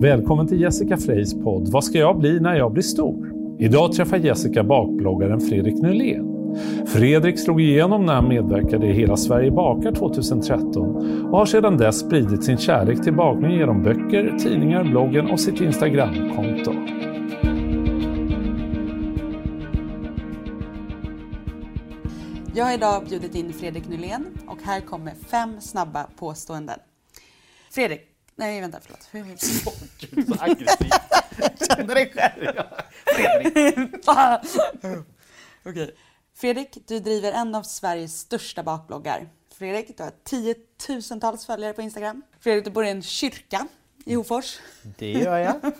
Välkommen till Jessica Freys podd Vad ska jag bli när jag blir stor? Idag träffar Jessica bakbloggaren Fredrik Nylén. Fredrik slog igenom när han medverkade i Hela Sverige bakar 2013 och har sedan dess spridit sin kärlek till bakning genom böcker, tidningar, bloggen och sitt Instagramkonto. Jag har idag bjudit in Fredrik Nylén och här kommer fem snabba påståenden. Fredrik, nej vänta förlåt. Gud, så aggressivt. Kände dig själv. Fredrik. Okej. Fredrik, du driver en av Sveriges största bakbloggar. Fredrik, du har tiotusentals följare på Instagram. Fredrik, du bor i en kyrka i Hofors. Det gör jag.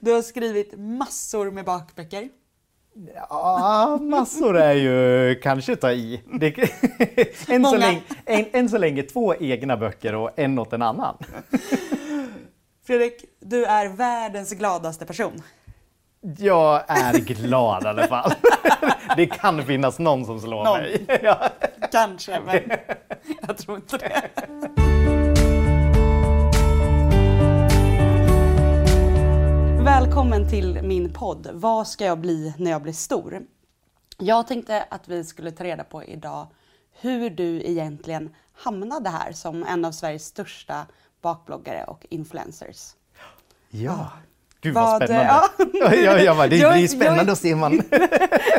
Du har skrivit massor med bakböcker. Ja, massor är ju kanske ta i. Det, än, så länge, än, än så länge två egna böcker och en åt en annan. Fredrik, du är världens gladaste person. Jag är glad i alla fall. Det kan finnas någon som slår Någon. mig. Ja. Kanske, men jag tror inte det. Välkommen till min podd Vad ska jag bli när jag blir stor? Jag tänkte att vi skulle ta reda på idag hur du egentligen hamnade här som en av Sveriges största bakbloggare och influencers. ja. Gud vad, Vad, spännande. ja. Ja, jag bara, det Jag- blir spännande jag- att se man.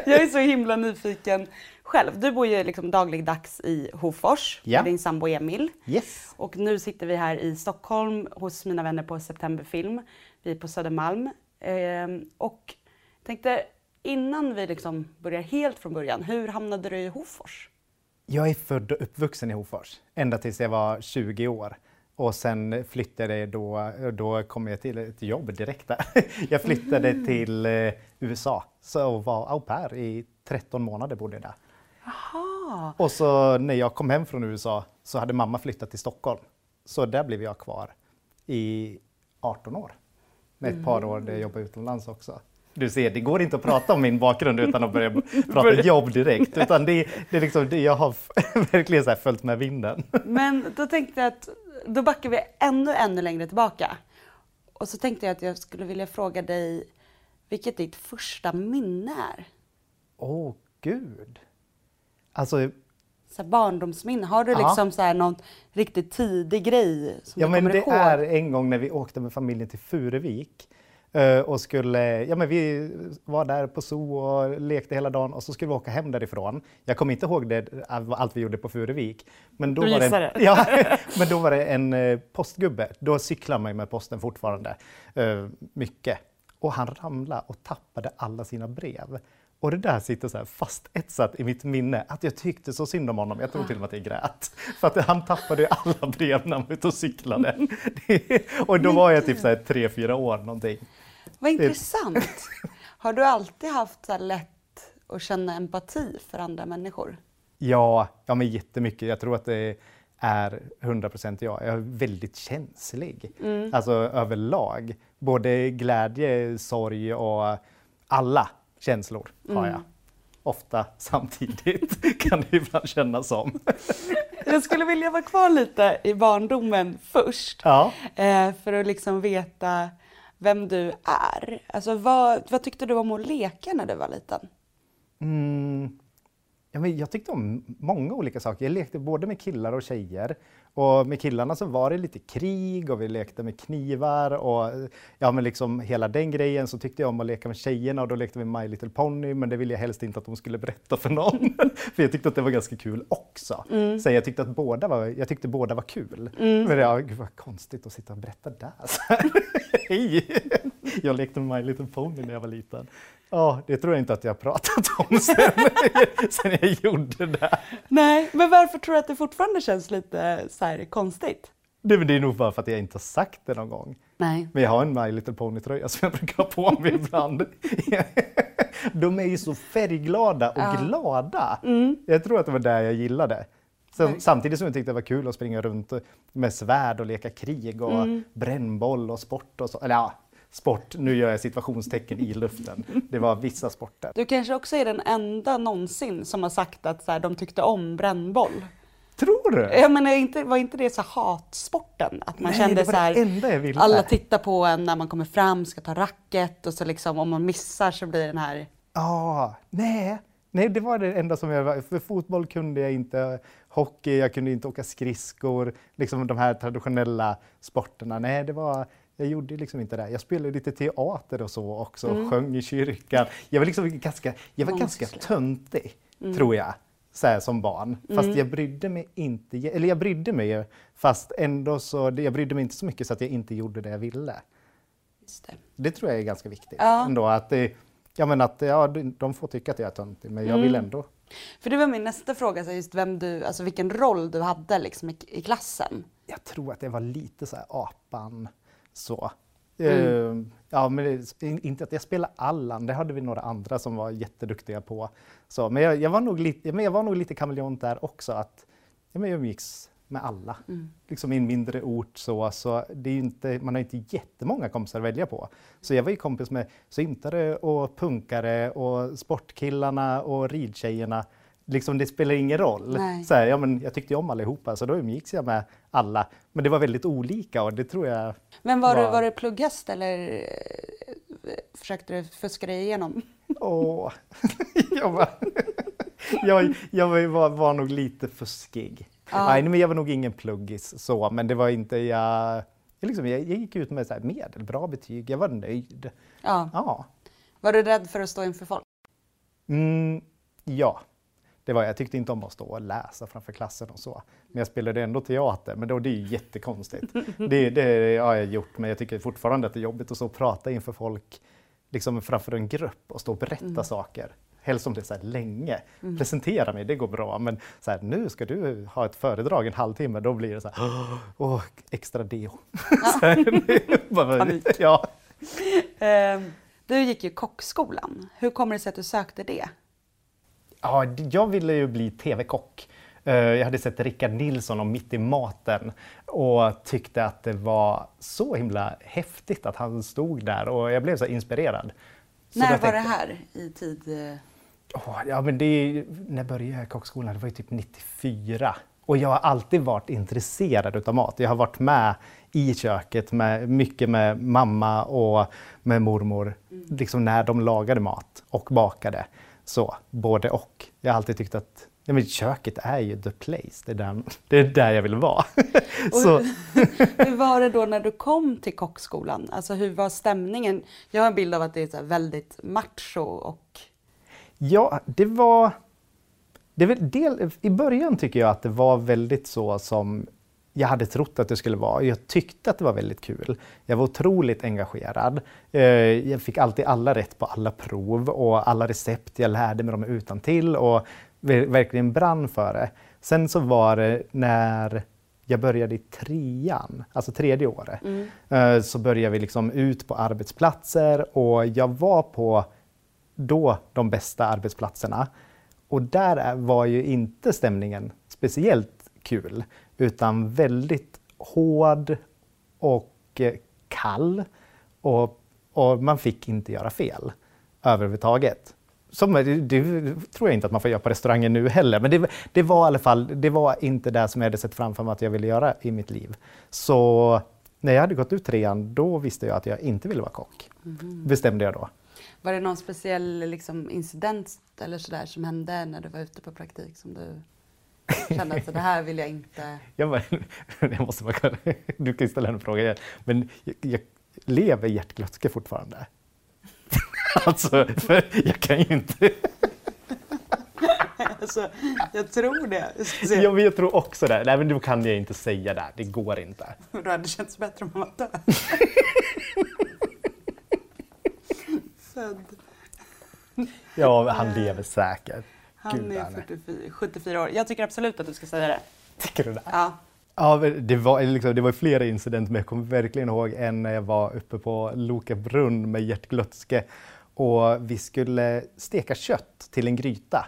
Jag är så himla nyfiken själv. Du bor ju liksom dagligdags i Hofors Ja. med din sambo Emil. Yes. Och nu sitter vi här i Stockholm hos mina vänner på Septemberfilm. Vi är på Södermalm. Ehm, och tänkte innan vi liksom börjar helt från början, hur hamnade du i Hofors? Jag är född och uppvuxen i Hofors ända tills jag var 20 år. Och sen flyttade jag då, då kom jag till ett jobb direkt där. Jag flyttade till eh, USA så var au pair i 13 månader bodde jag där. Aha. Och så när jag kom hem från USA så hade mamma flyttat till Stockholm. Så där blev jag kvar i 18 år. Med ett par år där jag jobbade utomlands också. Du ser, det går inte att prata om min bakgrund utan att börja prata jobb direkt. Utan det, det är liksom, det, jag har verkligen så följt med vinden. Men då tänkte jag att då backar vi ännu, ännu längre tillbaka. Och så tänkte jag att jag skulle vilja fråga dig vilket ditt första minne är? Åh, gud. Alltså, Så barndomsminne. Har du Ja. liksom så här någon riktigt tidig grej som Ja du men det ihåg? är en gång när vi åkte med familjen till Furuvik eh, och skulle, ja men vi var där på zoo och lekte hela dagen och så skulle vi åka hem därifrån. Jag kommer inte ihåg det, allt vi gjorde på Furuvik. Men då, Du var det, en- ja, men då var det en eh, postgubbe, då cyklar man ju med posten fortfarande eh, mycket. Och han ramlade och tappade alla sina brev. Och det där sitter så här fastetsat i mitt minne, att jag tyckte så synd om honom. Jag tror till och med att jag grät. För att han tappade ju alla brev när han var ute och cyklade. Och då var jag typ så här tre, fyra år någonting. Vad intressant. Har du alltid haft så lätt att känna empati för andra människor? Ja, ja men jättemycket. Jag tror att det är 100% jag. Jag är väldigt känslig. Alltså överlag. Både glädje, sorg och alla känslor har jag. Ofta samtidigt kan det ibland kännas som. Jag skulle vilja vara kvar lite i barndomen först. Ja. Eh, för att liksom veta vem du är. Alltså vad, vad tyckte du om att leka när du var liten? Mm. Ja, men jag tyckte om många olika saker. Jag lekte både med killar och tjejer. Och med killarna så var det lite krig och vi lekte med knivar och ja, men liksom hela den grejen. Så tyckte jag om att leka med tjejerna och då lekte vi My Little Pony men det ville jag helst inte att de skulle berätta för någon. för jag tyckte att det var ganska kul också. Så jag tyckte att båda var, jag tyckte båda var kul. Men ja, gud vad konstigt att sitta och berätta där. Hej! Jag lekte med My Little Pony när jag var liten. Ja, det tror jag inte att jag har pratat om sen, sen jag gjorde det. Nej, men varför tror du att det fortfarande känns lite så här konstigt? Det, är nog bara för att jag inte har sagt det någon gång. Nej. Men jag har en My Little Pony-tröja som jag brukar ha på mig ibland. De är ju så färgglada och glada. Jag tror att det var där jag gillade. Sen, samtidigt som jag tyckte det var kul att springa runt med svärd och leka krig och brännboll och sport och så. Eller ja, sport, nu gör jag situationstecken i luften. Det var vissa sporter. Du kanske också är den enda någonsin som har sagt att så här, de tyckte om brännboll. Tror du? Jag menar, inte, var inte det så hatsporten? Att man Nej, kände det var så här, det enda jag ville. alla tittar på en när man kommer fram, ska ta racket och så liksom om man missar så blir den här Ja, nej. Nej, det var det enda som jag var. För fotboll kunde jag inte, hockey, jag kunde inte åka skridskor, liksom de här traditionella sporterna. Nej, det var, jag gjorde liksom inte det. Jag spelade lite teater och så också, och sjöng i kyrkan. Jag var liksom ganska, jag var ganska töntig, tror jag, så här, som barn. Fast jag brydde mig inte, eller jag brydde mig fast ändå så, jag brydde mig inte så mycket så att jag inte gjorde det jag ville. Det. Det tror jag är ganska viktigt Ja. ändå. Att det, ja, men att, ja, de får tycka att jag är töntig, men jag vill ändå. För det var min nästa fråga, så just vem du, alltså vilken roll du hade liksom i, i klassen. Jag tror att det var lite så här apan så. Mm. Eh, ja, men det, inte att jag spelade Allan, det hade vi några andra som var jätteduktiga på. Så, men jag, jag, var nog lite, men jag var nog lite kameleont där också. Att, ja, men jag umgicks med alla. Mm. Liksom i en mindre ort så, så det är inte, man har inte jättemånga kompisar att välja på. Så jag var ju kompis med syntare och punkare och sportkillarna och ridtjejerna. Liksom det spelar ingen roll. Nej. Så här, ja, men jag tyckte ju om allihopa så då umgicks jag med alla. Men det var väldigt olika och det tror jag Men var, du, Var- var du plugghäst eller eh, försökte du fuska dig igenom? Åh. jag, var, jag, jag var, var, var nog lite fuskig. Nej, men jag var nog ingen pluggis så, men det var inte jag... Jag, liksom, jag, jag gick ut med så här medelbra betyg, jag var nöjd. Ja. Ja. Var du rädd för att stå inför folk? Mm, ja, det var jag. Tyckte inte om att stå och läsa framför klassen och så. Men jag spelade ändå teater, men då, det är ju jättekonstigt. Det, det har jag gjort, men jag tycker fortfarande att det är jobbigt att stå och prata inför folk liksom framför en grupp och stå och berätta saker. Helst om det är så här länge. Presentera mig, det går bra. Men så här, nu ska du ha ett föredrag en halvtimme, då blir det så här, åh, extra deo. Är bara, ja. Eh, du gick ju kockskolan. Hur kommer det sig att du sökte det? Ja, jag ville ju bli tv-kock. Eh, Jag hade sett Rickard Nilsson och Mitt i maten och tyckte att det var så himla häftigt att han stod där och jag blev så inspirerad. Så När var tänkte det här i tid? Åh, ja, men det, är- när började jag kockskolan? Det var ju typ 94. Och jag har alltid varit intresserad utav mat. Jag har varit med i köket med, mycket med mamma och med mormor. Liksom när de lagade mat och bakade. Så, både och. Jag har alltid tyckt att ja, men köket är ju the place. Det är där, det är där jag vill vara. Så, Hur var det då när du kom till kockskolan? Alltså hur var stämningen? Jag har en bild av att det är väldigt macho och Ja, det var... Det är del, I början tycker jag att det var väldigt så som jag hade trott att det skulle vara. Jag tyckte att det var väldigt kul. Jag var otroligt engagerad. Eh, Jag fick alltid alla rätt på alla prov och alla recept. Jag lärde mig dem utan till och ver- verkligen brann för det. Sen så var det när jag började i trean, alltså tredje året, eh, så började vi liksom ut på arbetsplatser och jag var på då de bästa arbetsplatserna. Och där är- var ju inte stämningen speciellt kul. Utan väldigt hård och eh, kall. Och, och man fick inte göra fel överhuvudtaget. Som, det, det tror jag inte att man får göra på restaurangen nu heller, men det, det var i alla fall det var inte det som jag hade sett framför mig att jag ville göra i mitt liv. Så när jag hade gått ut trean, då visste jag att jag inte ville vara kock. Mm. Bestämde jag då. Var det någon speciell liksom, incident eller sådär som hände när du var ute på praktik som du kände att det här vill jag inte... jag, bara, jag måste bara, du kan ställa en fråga, men jag, jag lever hjärtglödska fortfarande? alltså, jag kan ju inte... alltså, jag tror det. Jag, ja, men jag tror också det. Nej, men då kan jag inte säga det. Det går inte. Då hade det känts bättre om man var död. Född. Ja, han lever säkert. Han Gud, är 44, 74 år. Jag tycker absolut att du ska säga det. Tycker du det? Ja. Ja, det var, liksom, det var flera incidenter, men jag kommer verkligen ihåg en när jag var uppe på Loka brunn med Gert Glötske och vi skulle steka kött till en gryta.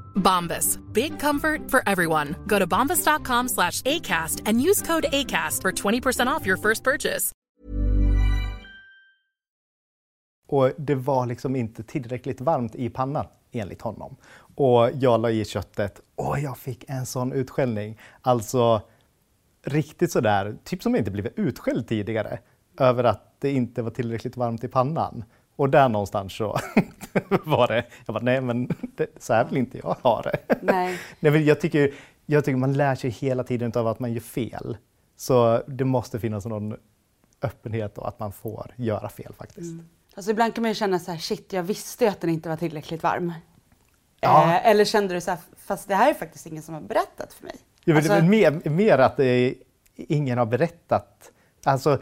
Bombas. Big comfort for everyone. Go to bombas.com slash ACAST and use code ACAST for 20% off your first purchase. Och det var liksom inte tillräckligt varmt i pannan enligt honom. Och jag la i köttet och jag fick en sån utskällning. Alltså riktigt sådär, typ som jag inte blivit utskälld tidigare, över att det inte var tillräckligt varmt i pannan. Och där någonstans så var det, jag bara, nej men det, så här vill inte jag ha det. Nej. nej jag, tycker, jag tycker man lär sig hela tiden av att man gör fel. Så det måste finnas någon öppenhet och att man får göra fel faktiskt. Mm. Alltså ibland kan man ju känna så här, shit jag visste ju att den inte var tillräckligt varm. Ja. Eh, eller kände du så här, fast det här är faktiskt ingen som har berättat för mig. Ja, alltså... mer, mer att eh, ingen har berättat. Alltså,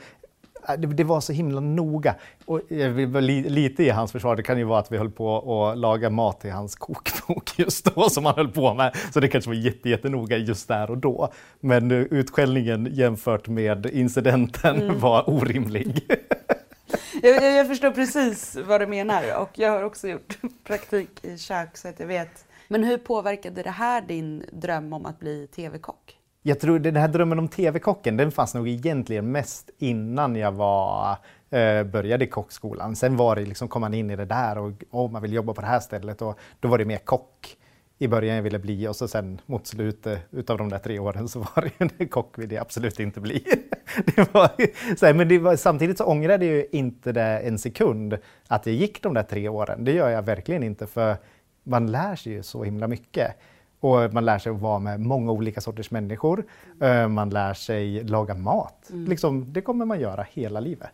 det, det, var så himla noga. Och lite i hans försvar, det kan ju vara att vi höll på att laga mat i hans kokbok just då som han höll på med. Så det kanske var jätte, jättenoga just där och då. Men utskällningen jämfört med incidenten mm. var orimlig. jag, jag, förstår precis vad du menar och jag har också gjort praktik i kök så att jag vet Men hur påverkade det här din dröm om att bli TV-kock? Jag tror den här drömmen om TV-kocken, den fanns nog egentligen mest innan jag var, eh, började i kockskolan. Sen var det liksom, kom man in i det där och oh, man vill jobba på det här stället och då var det mer kock i början jag ville bli och så sen mot slutet utav de där tre åren så var det ju kock vill jag absolut inte bli. det var, så här, men det var, samtidigt så ångrade jag ju inte det en sekund att jag gick de där tre åren. Det gör jag verkligen inte för man lär sig ju så himla mycket. Och man lär sig att vara med många olika sorters människor. Eh, man lär sig laga mat. Mm. Liksom, det kommer man göra hela livet.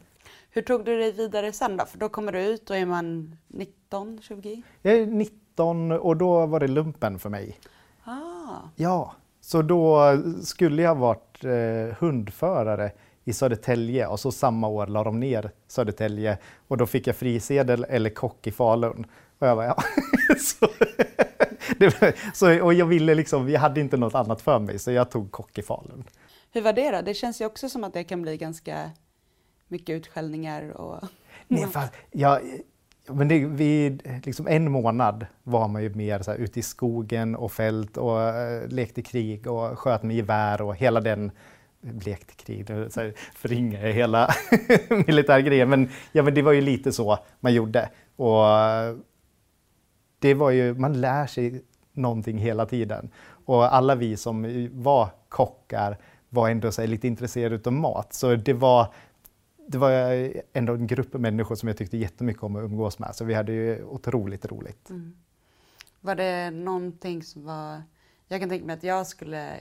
Hur tog du dig vidare sen då? För då kommer du ut och är man 19, 20? Jag är 19 och då var det lumpen för mig. Ah. Ja, så då skulle jag varit eh, hundförare i Södertälje och så samma år la de ner Södertälje och då fick jag frisedel eller kock i Falun. Och jag bara, ja. så, var, så, och jag ville liksom, jag hade inte något annat för mig så jag tog kock i Falun. Hur var det då? Det känns ju också som att det kan bli ganska mycket utskällningar och... Nej, fast, ja, men det, vid liksom en månad var man ju mer så här, ute i skogen och fält och uh, lekte krig och sköt med gevär och hela den lekte krig, så här, förringar jag hela militärgrejen. Men, ja, men det var ju lite så man gjorde. Och det var ju, man lär sig någonting hela tiden. Och alla vi som var kockar var ändå så här, lite intresserade av mat. Så det var det var ändå en grupp människor som jag tyckte jättemycket om att umgås med. Så vi hade ju otroligt roligt. Mm. Var det någonting som var... Jag kan tänka mig att jag skulle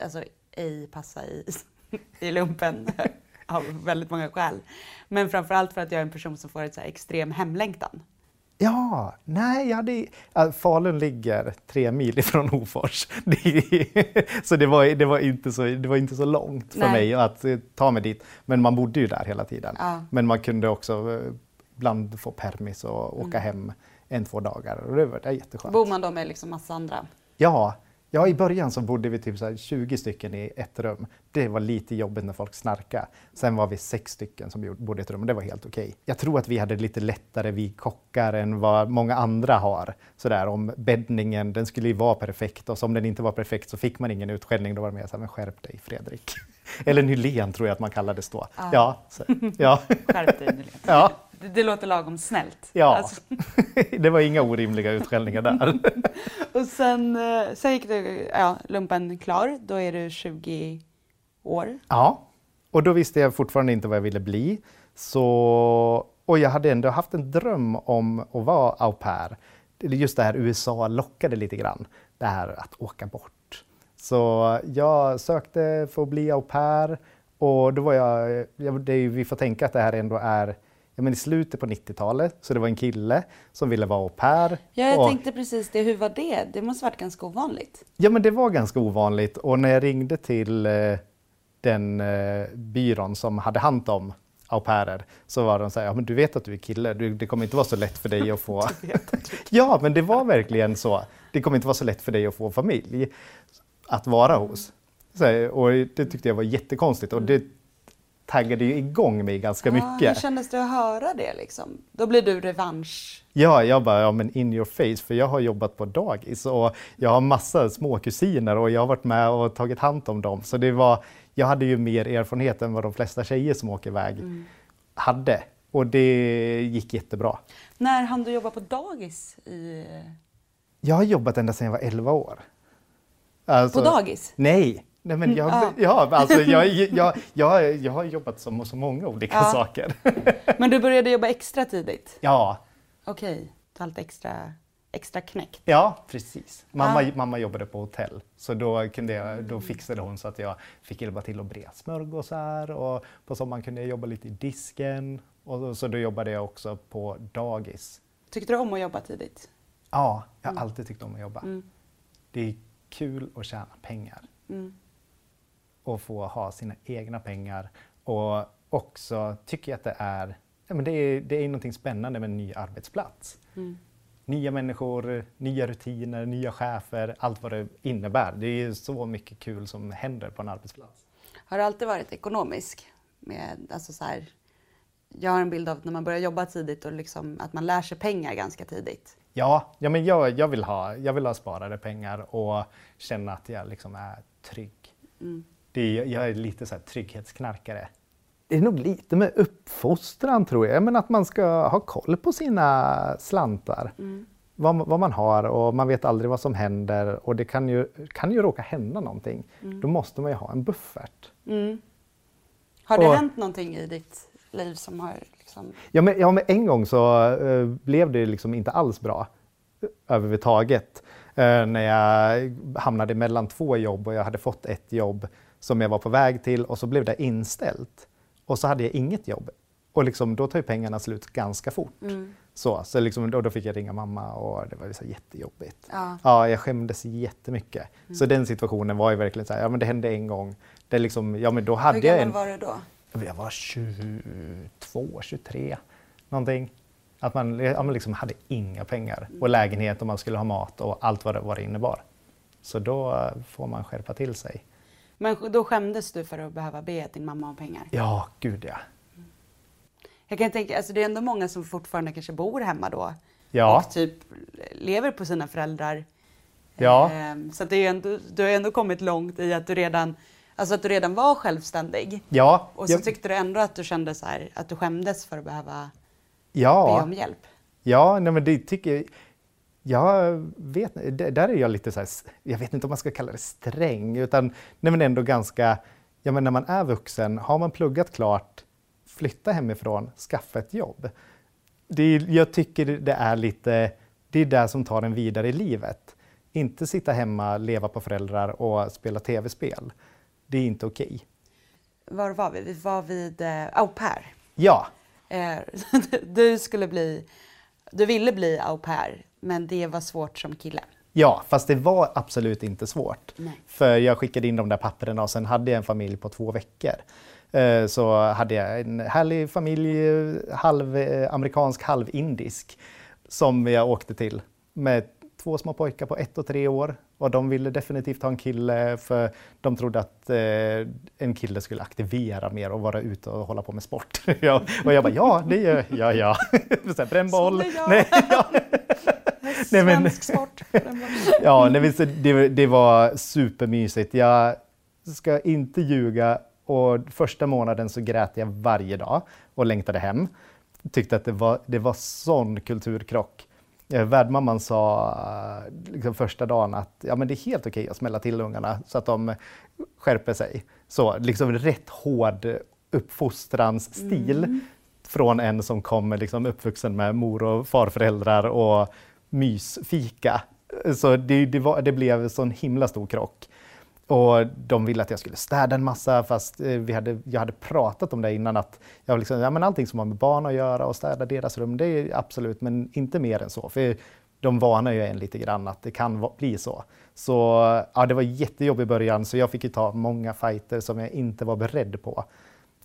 alltså, ej passa i, i lumpen av väldigt många skäl. Men framförallt för att jag är en person som får en så extrem hemlängtan. Ja, nej, jag hade, äh, Falun ligger tre mil ifrån Hofors. Det, så, det var, det, var inte så det var inte så långt för nej. mig att eh, ta mig dit. Men man bodde ju där hela tiden. Ja. Men man kunde också eh, ibland få permis och åka mm. hem en, två dagar. Och det var det jätteskönt. Bor man då med liksom massa andra? Ja, Ja, i början så bodde vi typ så 20 stycken i ett rum. Det var lite jobbigt när folk snarkade. Sen var vi sex stycken som bodde i ett rum och det var helt okej. Okay. Jag tror att vi hade lite lättare, vi kockar, än vad många andra har. Sådär om bäddningen, den skulle ju vara perfekt och om den inte var perfekt så fick man ingen utskällning. Då var det mer såhär, men skärp dig Fredrik. Eller Nylén tror jag att man kallades då. Ah. Ja, så, ja. Skärp dig Nylén. Ja. Det, det låter lagom snällt. Ja, alltså. det var inga orimliga utskällningar där. och sen, eh, sen gick du ja, lumpen klar, då är du 20 år. Ja, och då visste jag fortfarande inte vad jag ville bli. Så, och jag hade ändå haft en dröm om att vara au pair. Just det här USA lockade lite grann, det här att åka bort. Så jag sökte för att bli au pair och då var jag, det, vi får tänka att det här ändå är ja, men i slutet på 90-talet. Så det var en kille som ville vara au pair. Ja, jag och, tänkte precis det. Hur var det? Det måste varit ganska ovanligt. Ja, men det var ganska ovanligt. Och när jag ringde till eh, den eh, byrån som hade hand om au pairer så var de så här, ja men du vet att du är kille, du, det kommer inte vara så lätt för dig att få... ja, men det var verkligen så. Det kommer inte vara så lätt för dig att få familj att vara hos. Så, och det tyckte jag var jättekonstigt och det taggade ju igång mig ganska ah, mycket. Hur kändes det att höra det liksom? Då blir du revansch. Ja, jag bara, ja men in your face, för jag har jobbat på dagis och jag har massa små kusiner och jag har varit med och tagit hand om dem. Så det var, jag hade ju mer erfarenhet än vad de flesta tjejer som åker iväg mm. hade. Och det gick jättebra. När hann du jobba på dagis? I... Jag har jobbat ända sedan jag var 11 år. Alltså, på dagis? Nej, Nej, men jag, mm, ja. alltså, jag, jag, jag, jag har jobbat som så många olika ja. saker. men du började jobba extra tidigt? Ja. Okej, okay. ta lite extra, extra knäckt? Ja, precis. Mamma, ja. mamma jobbade på hotell, så då, kunde jag, då fixade hon så att jag fick hjälpa till att bre smörgåsar och på sommaren kunde jag jobba lite i disken. Och så då jobbade jag också på dagis. Tyckte du om att jobba tidigt? Ja, jag har mm. alltid tyckt om att jobba. Mm. Det är kul att tjäna pengar. Mm och få ha sina egna pengar. Och också tycker jag att det är, ja, men det är, det är någonting spännande med en ny arbetsplats. Mm. Nya människor, nya rutiner, nya chefer, allt vad det innebär. Det är så mycket kul som händer på en arbetsplats. Har du alltid varit ekonomisk? Med, alltså så här, jag har en bild av att när man börjar jobba tidigt och liksom, att man lär sig pengar ganska tidigt. Ja, ja men jag, jag, vill ha, jag vill ha sparade pengar och känna att jag liksom är trygg. Mm. Det är, jag är lite så här trygghetsknarkare. Det är nog lite med uppfostran tror jag, men att man ska ha koll på sina slantar. Mm. Vad, vad man har och man vet aldrig vad som händer och det kan ju, kan ju råka hända någonting. Mm. Då måste man ju ha en buffert. Mm. Har det Och- hänt någonting i ditt liv som har liksom... Ja men, ja, men en gång så eh, blev det liksom inte alls bra eh, överhuvudtaget. Eh, när jag hamnade mellan två jobb och jag hade fått ett jobb som jag var på väg till och så blev det inställt. Och så hade jag inget jobb. Och liksom, då tar ju pengarna slut ganska fort. Mm. Så, så liksom, då, då fick jag ringa mamma och det var så jättejobbigt. Ja. Ja, jag skämdes jättemycket. Så den situationen var ju verkligen så här, ja men det hände en gång. Det liksom, ja men då hade Hur jag gammal en... var du då? Jag var 22, 23 någonting. Att man, ja, man liksom hade inga pengar och lägenhet och man skulle ha mat och allt vad det, vad det innebar. Så då får man skärpa till sig. Men då skämdes du för att behöva be din mamma om pengar? Ja, gud ja. Jag kan tänka, alltså det är ändå många som fortfarande kanske bor hemma då Ja. och typ lever på sina föräldrar. Ja. Ehm, Så det är ändå, du har ändå kommit långt i att du redan, alltså att du redan var självständig. Ja, Och så jag- tyckte du ändå att du kände så här, att du skämdes för att behöva be ja. om hjälp. Ja, nej men det tycker jag. Jag vet där är jag lite så här, jag vet inte om man ska kalla det sträng, utan nej men ändå ganska, ja men när man är vuxen, har man pluggat klart, flytta hemifrån, skaffa ett jobb. Det är, jag tycker det är lite, det är det som tar en vidare i livet. Inte sitta hemma, leva på föräldrar och spela tv-spel. Det är inte okej. Var var vi? Vi var vid eh, au pair. Ja, Eh, du skulle bli, du ville bli au pair, men det var svårt som kille. Ja, fast det var absolut inte svårt. Nej. För jag skickade in de där papperna och sen hade jag en familj på två veckor. Eh, Så hade jag en härlig familj, halv eh, amerikansk, halv indisk, som jag åkte till med två små pojkar på ett och tre år. Och de ville definitivt ha en kille för de trodde att eh, en kille skulle aktivera mer och vara ute och hålla på med sport. ja, och jag bara, ja det gör jag, ja. Som det gör. Nej, ja. Nej, men- sport. Ja, nej, men det, det var supermysigt. Jag ska inte ljuga och första månaden så grät jag varje dag och längtade hem. Tyckte att det var, det var sån kulturkrock. Eh, Värdmamman sa eh, liksom första dagen att ja, men det är helt okej att smälla till ungarna så att de skärper sig. Så liksom rätt hård uppfostransstil från en som kommer liksom uppvuxen med mor och farföräldrar och mysfika. Så det, det, var, det blev en sån himla stor krock. Och de ville att jag skulle städa en massa fast eh, vi hade, jag hade pratat om det innan att jag liksom, ja, men allting som har med barn att göra och städa deras rum, det är absolut, men inte mer än så. För de varnar ju en lite grann att det kan bli så. Så ja, det var jättejobbigt i början så jag fick ju ta många fighter som jag inte var beredd på.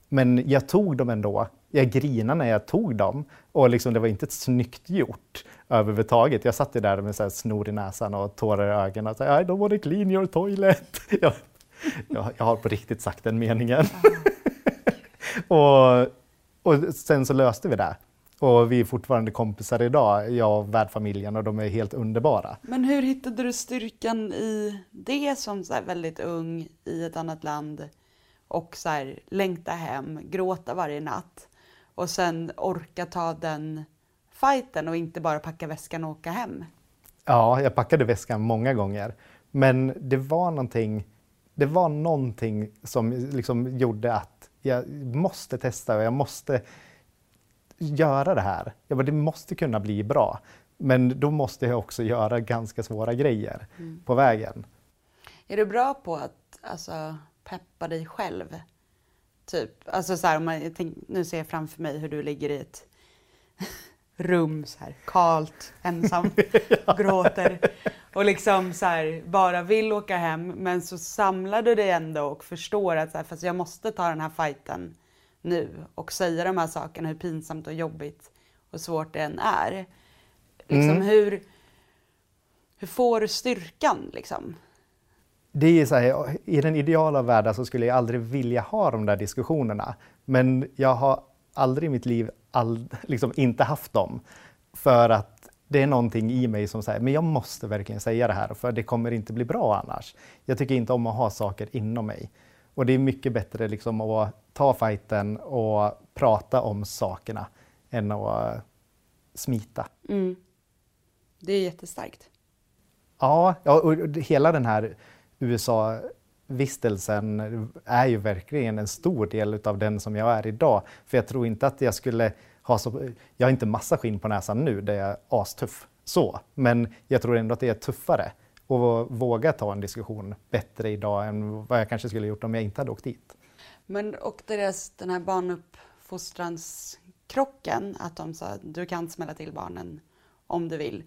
Men jag tog dem ändå. Jag grinade när jag tog dem och liksom, det var inte ett snyggt gjort överhuvudtaget. Jag satt ju där med så här snor i näsan och tårar i ögonen och sa I don't want to clean your toilet. Jag, jag, jag har på riktigt sagt den meningen. och, och sen så löste vi det. Och vi är fortfarande kompisar idag, jag och värdfamiljen och de är helt underbara. Men hur hittade du styrkan i det som så här väldigt ung i ett annat land och så här längta hem, gråta varje natt och sen orka ta den fighten och inte bara packa väskan och åka hem? Ja, jag packade väskan många gånger. Men det var någonting, det var någonting som liksom gjorde att jag måste testa och jag måste göra det här. Jag bara, det måste kunna bli bra. Men då måste jag också göra ganska svåra grejer på vägen. Är du bra på att alltså, peppa dig själv? Typ, alltså så här, om man, tänk, nu ser jag framför mig hur du ligger i ett rum så här, kalt, ensam, gråter och liksom så här, bara vill åka hem men så samlar du dig ändå och förstår att så här, fast jag måste ta den här fighten nu och säga de här sakerna, hur pinsamt och jobbigt och svårt det än är. Liksom, Mm. hur, hur får du styrkan liksom? Det är så här, I den ideala världen så skulle jag aldrig vilja ha de där diskussionerna. Men jag har aldrig i mitt liv all, liksom inte haft dem. För att det är någonting i mig som säger, men jag måste verkligen säga det här för det kommer inte bli bra annars. Jag tycker inte om att ha saker inom mig. Och det är mycket bättre liksom att ta fighten och prata om sakerna än att smita. Mm. Det är jättestarkt. Ja, ja och hela den här USA-vistelsen är ju verkligen en stor del av den som jag är idag. För jag tror inte att jag skulle ha så... Jag har inte massa skinn på näsan nu, där jag är astuff. Så. Men jag tror ändå att det är tuffare och våga ta en diskussion bättre idag än vad jag kanske skulle gjort om jag inte hade åkt dit. Men och deras, den här barnuppfostranskrocken, att de sa du kan smälla till barnen om du vill.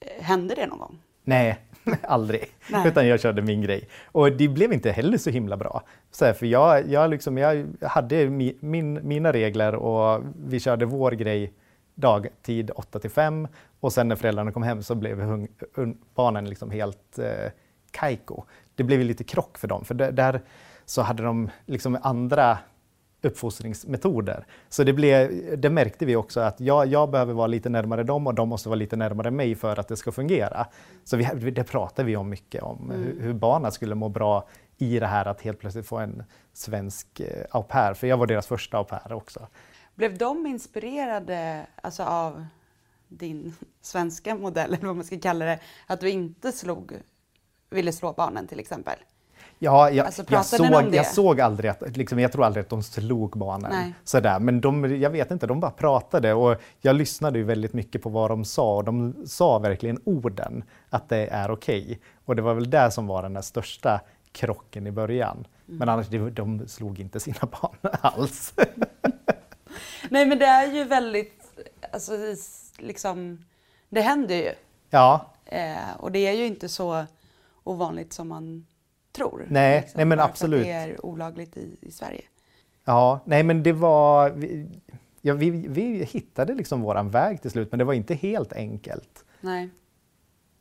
Eh, hände det någon gång? Nej, aldrig. Nej. Utan jag körde min grej. Och det blev inte heller så himla bra. Så här, för jag, jag, liksom, jag hade mi, min, mina regler och vi körde vår grej dagtid 8 till 5 och sen när föräldrarna kom hem så blev hung, barnen liksom helt eh, kajko. Det blev lite krock för dem, för där så hade de liksom andra uppfostringsmetoder. Så det, blev, det märkte vi också att jag, jag behöver vara lite närmare dem och de måste vara lite närmare mig för att det ska fungera. Så vi, det pratade vi om mycket om, mm. hur, hur barnen skulle må bra i det här att helt plötsligt få en svensk eh, au pair, för jag var deras första au pair också. Blev de inspirerade alltså, av din svenska modell, eller vad man ska kalla det, att du inte slog, ville slå barnen till exempel? Ja, jag, alltså, jag, såg, jag såg aldrig att, liksom, jag tror aldrig att de slog barnen. Sådär. Men de, jag vet inte, de bara pratade och jag lyssnade ju väldigt mycket på vad de sa och de sa verkligen orden, att det är okej. Okay. Och det var väl det som var den där största krocken i början. Mm. Men annars, de slog inte sina barn alls. Nej men det är ju väldigt, alltså liksom, det händer ju. Ja. Eh, och det är ju inte så ovanligt som man tror. Nej, liksom, nej men absolut. Det är olagligt i, i Sverige. Ja, nej men det var... Vi, ja, vi, vi hittade liksom våran väg till slut, men det var inte helt enkelt. Nej.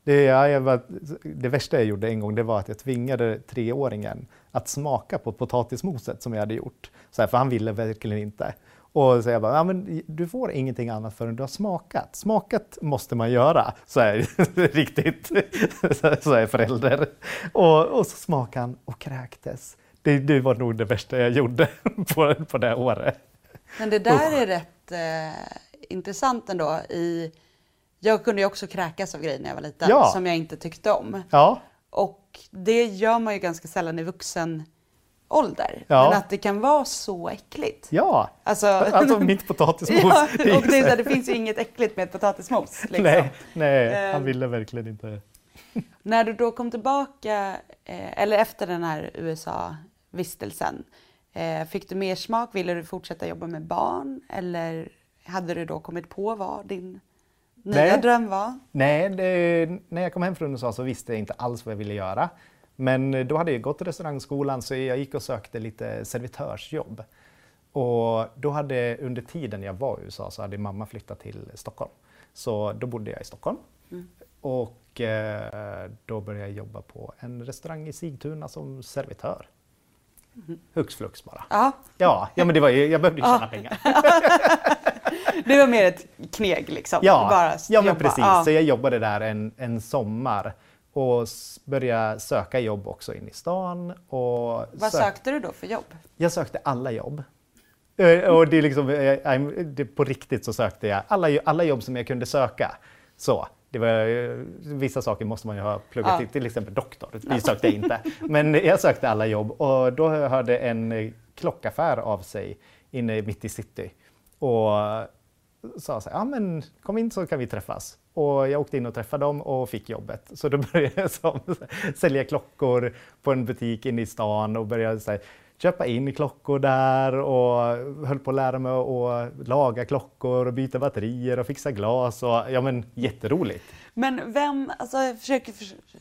Det, ja, var, det värsta jag gjorde en gång det var att jag tvingade treåringen att smaka på potatismoset som jag hade gjort. Så här, för han ville verkligen inte. Och så jag bara, ja, men du får ingenting annat förrän du har smakat. Smakat måste man göra, så är riktigt så är förälder. Och, och så smakade han och kräktes. Det, det var nog det värsta jag gjorde på, på det året. Men det där är rätt eh, intressant ändå. I, jag kunde ju också kräkas av grejer när jag var liten ja. som jag inte tyckte om. Ja. Och det gör man ju ganska sällan i vuxen ålder. Ja. Men att det kan vara så äckligt. Ja, alltså, alltså mitt potatismos. ja, och det, är det finns ju inget äckligt med potatismos. Liksom. Nej, nej, han ehm. ville verkligen inte. När du då kom tillbaka, eh, eller efter den här USA-vistelsen, eh, fick du mer smak? Ville du fortsätta jobba med barn? Eller hade du då kommit på vad din nya nej. dröm var? Nej, det, när jag kom hem från USA så visste jag inte alls vad jag ville göra. Men då hade jag gått till restaurangskolan så jag gick och sökte lite servitörsjobb. Och då hade, under tiden jag var i USA så hade mamma flyttat till Stockholm. Så då bodde jag i Stockholm. Mm. Och eh, då började jag jobba på en restaurang i Sigtuna som servitör. Mm. Hux flux bara. Ja. Ja, ja men det var, jag behövde ju tjäna pengar. det var mer ett kneg liksom? Ja, bara ja men precis. Ja. Så jag jobbade där en, en sommar och började söka jobb också in i stan. Och Vad sökte du då för jobb? Jag sökte alla jobb. Eh, och det är liksom, eh, det på riktigt så sökte jag alla, alla jobb som jag kunde söka. Så, det var, eh, vissa saker måste man ju ha pluggat ja. till, till exempel doktor. Det sökte jag inte. Men jag sökte alla jobb och då hörde en klockaffär av sig inne mitt i city. Och sa så här, ja men kom in så kan vi träffas. Och jag åkte in och träffade dem och fick jobbet. Så då började jag som, sälja klockor på en butik inne i stan och började så här, köpa in klockor där och höll på att lära mig att laga klockor och byta batterier och fixa glas. Och, ja men jätteroligt. Men vem, alltså jag försöker,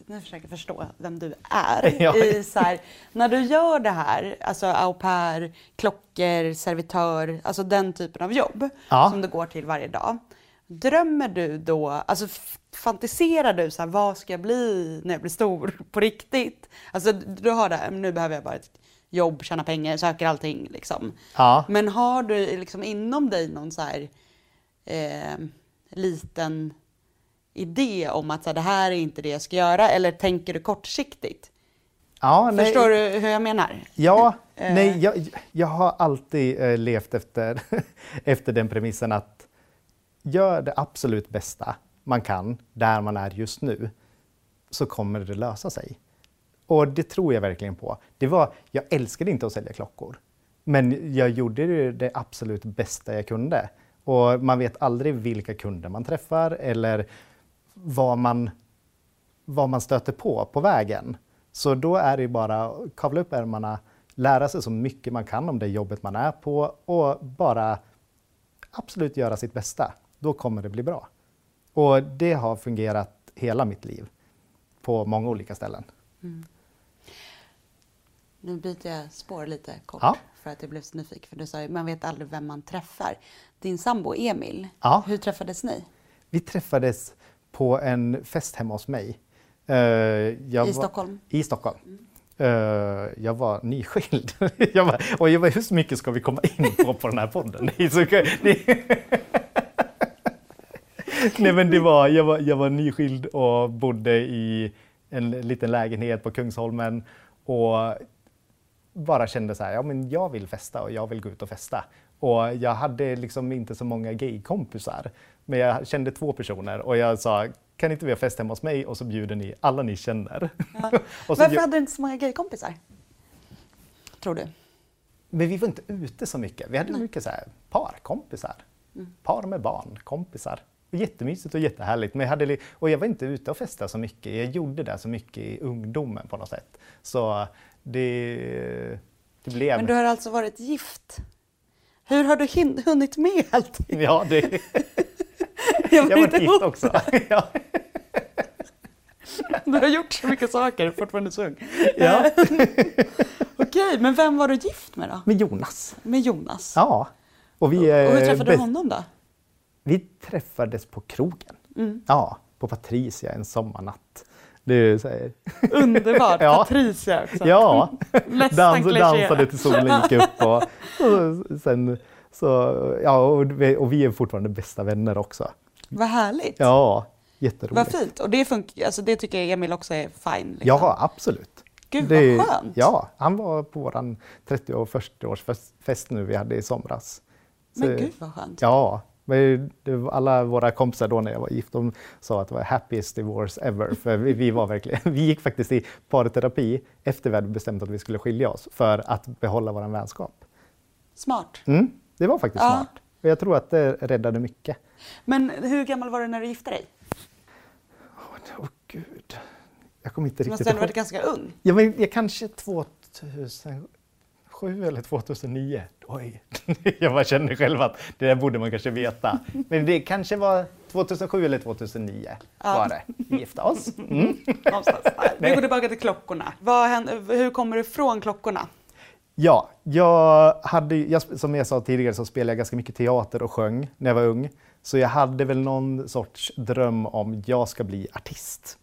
nu försöker förstå vem du är. Ja. I så här, när du gör det här, alltså au pair, klockor, servitör, alltså den typen av jobb ja. som du går till varje dag. Drömmer du då, alltså fantiserar du så här, vad ska jag bli när jag blir stor på riktigt? Alltså du har det här, nu behöver jag bara ett jobb, tjäna pengar, söker allting liksom. Ja. Men har du liksom inom dig någon så här eh, liten idé om att så här, det här är inte det jag ska göra eller tänker du kortsiktigt? Ja, nej. Förstår du hur jag menar? Ja, Eh. nej, jag, jag har alltid eh, levt efter, efter den premissen att gör det absolut bästa man kan där man är just nu så kommer det lösa sig. Och det tror jag verkligen på. Det var, jag älskade inte att sälja klockor, men jag gjorde det, absolut bästa jag kunde. Och man vet aldrig vilka kunder man träffar eller vad man, vad man stöter på på vägen. Så då är det bara att kavla upp ärmarna, lära sig så mycket man kan om det jobbet man är på och bara absolut göra sitt bästa. Då kommer det bli bra. Och det har fungerat hela mitt liv på många olika ställen. Nu byter jag spår lite kort Ja. för att jag blev så nyfiken. För du sa ju, man vet aldrig vem man träffar. Din sambo Emil, Ja. hur träffades ni? Vi träffades på en fest hemma hos mig. Jag I var- Stockholm? I Stockholm. Eh, jag var nyskild. jag var, och jag var, hur mycket ska vi komma in på på den här podden? Det är så, det, Nej men det var, jag var, jag var nyskild och bodde i en liten lägenhet på Kungsholmen och bara kände så här, ja men jag vill festa och jag vill gå ut och festa. Och jag hade liksom inte så många gaykompisar, men jag kände två personer och jag sa, kan inte vi ha fest hemma hos mig och så bjuder ni alla ni känner. så, Varför hade du inte så många gaykompisar? Tror du? Men vi var inte ute så mycket. Vi hade mycket så här parkompisar. Par med barn, kompisar. Jättemysigt och jättehärligt. Men jag hade, och jag var inte ute och festade så mycket. Jag gjorde det så mycket i ungdomen på något sätt. Så det, det blev... Men du har alltså varit gift? Hur har du hin- hunnit med allt? Ja, det... Jag var jag var inte gift också. ja. Du har gjort så mycket saker, fortfarande så ung. ja. Okej, men vem var du gift med då? Med Jonas. Med Jonas? Ja. Och, vi, Och hur eh, träffade du honom då? Vi träffades på krogen. Mm. Ja, på Patricia en sommarnatt. Så här, Underbart, Ja. Patricia också. Ja, Dans, dansade till solen gick upp och, och sen så, ja, och vi, och vi är fortfarande bästa vänner också. Vad härligt. Ja, jätteroligt. Vad fint. Och det, funkar, alltså det tycker jag Emil också är fine. Liksom. Ja, absolut. Gud Det- vad skönt. Ja, han var på vår 30 och 40-årsfest nu vi hade i somras. Men Så- gud vad skönt. Ja, men alla våra kompisar då när jag var gift, de sa att det var happiest divorce ever. För vi, vi, var verkligen, vi gick faktiskt i parterapi efter vi hade bestämt att vi skulle skilja oss för att behålla vår vänskap. Smart. Mm, det var faktiskt Ja. smart. Och jag tror att det räddade mycket. Men hur gammal var du när du gifte dig? Åh gud. Jag kommer inte Du måste riktigt ändå varit ganska ung. Ja, men jag kanske 2007 eller 2009. Oj, jag bara känner själv att det där borde man kanske veta. Men det kanske var 2007 eller 2009 Ja. var det. Vi gifte oss. Mm. Vi går tillbaka till klockorna. Händer, hur kommer du från klockorna? Ja, jag hade, jag, som jag sa tidigare så spelade jag ganska mycket teater och sjöng när jag var ung. Så jag hade väl någon sorts dröm om jag ska bli artist.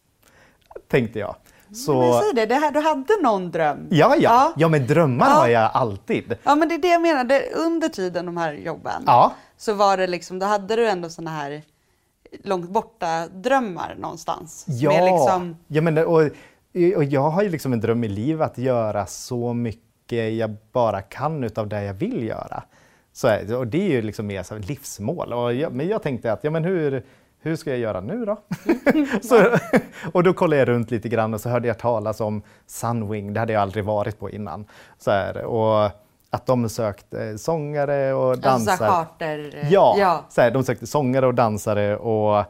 Tänkte jag. Så, Men säg det, det här, du hade någon dröm. ja, ja, Ja. ja, men drömmar Ja. har jag alltid. Ja, men det är det jag menar. Det, under tiden de här jobben Ja. så var det liksom, då hade du ändå såna här långt borta drömmar någonstans. Ja, liksom, ja men, och, och jag har ju liksom en dröm i livet att göra så mycket jag bara kan utav det jag vill göra. Så, och det är ju liksom mer så livsmål. Och jag, men jag tänkte att ja, men hur, hur ska jag göra nu då? så, och då kollade jag runt lite grann och så hörde jag talas om Sunwing, det hade jag aldrig varit på innan. Så här, och att de sökte sångare och alltså så dansare. charter... Ja, ja. Så här, de sökte sångare och dansare och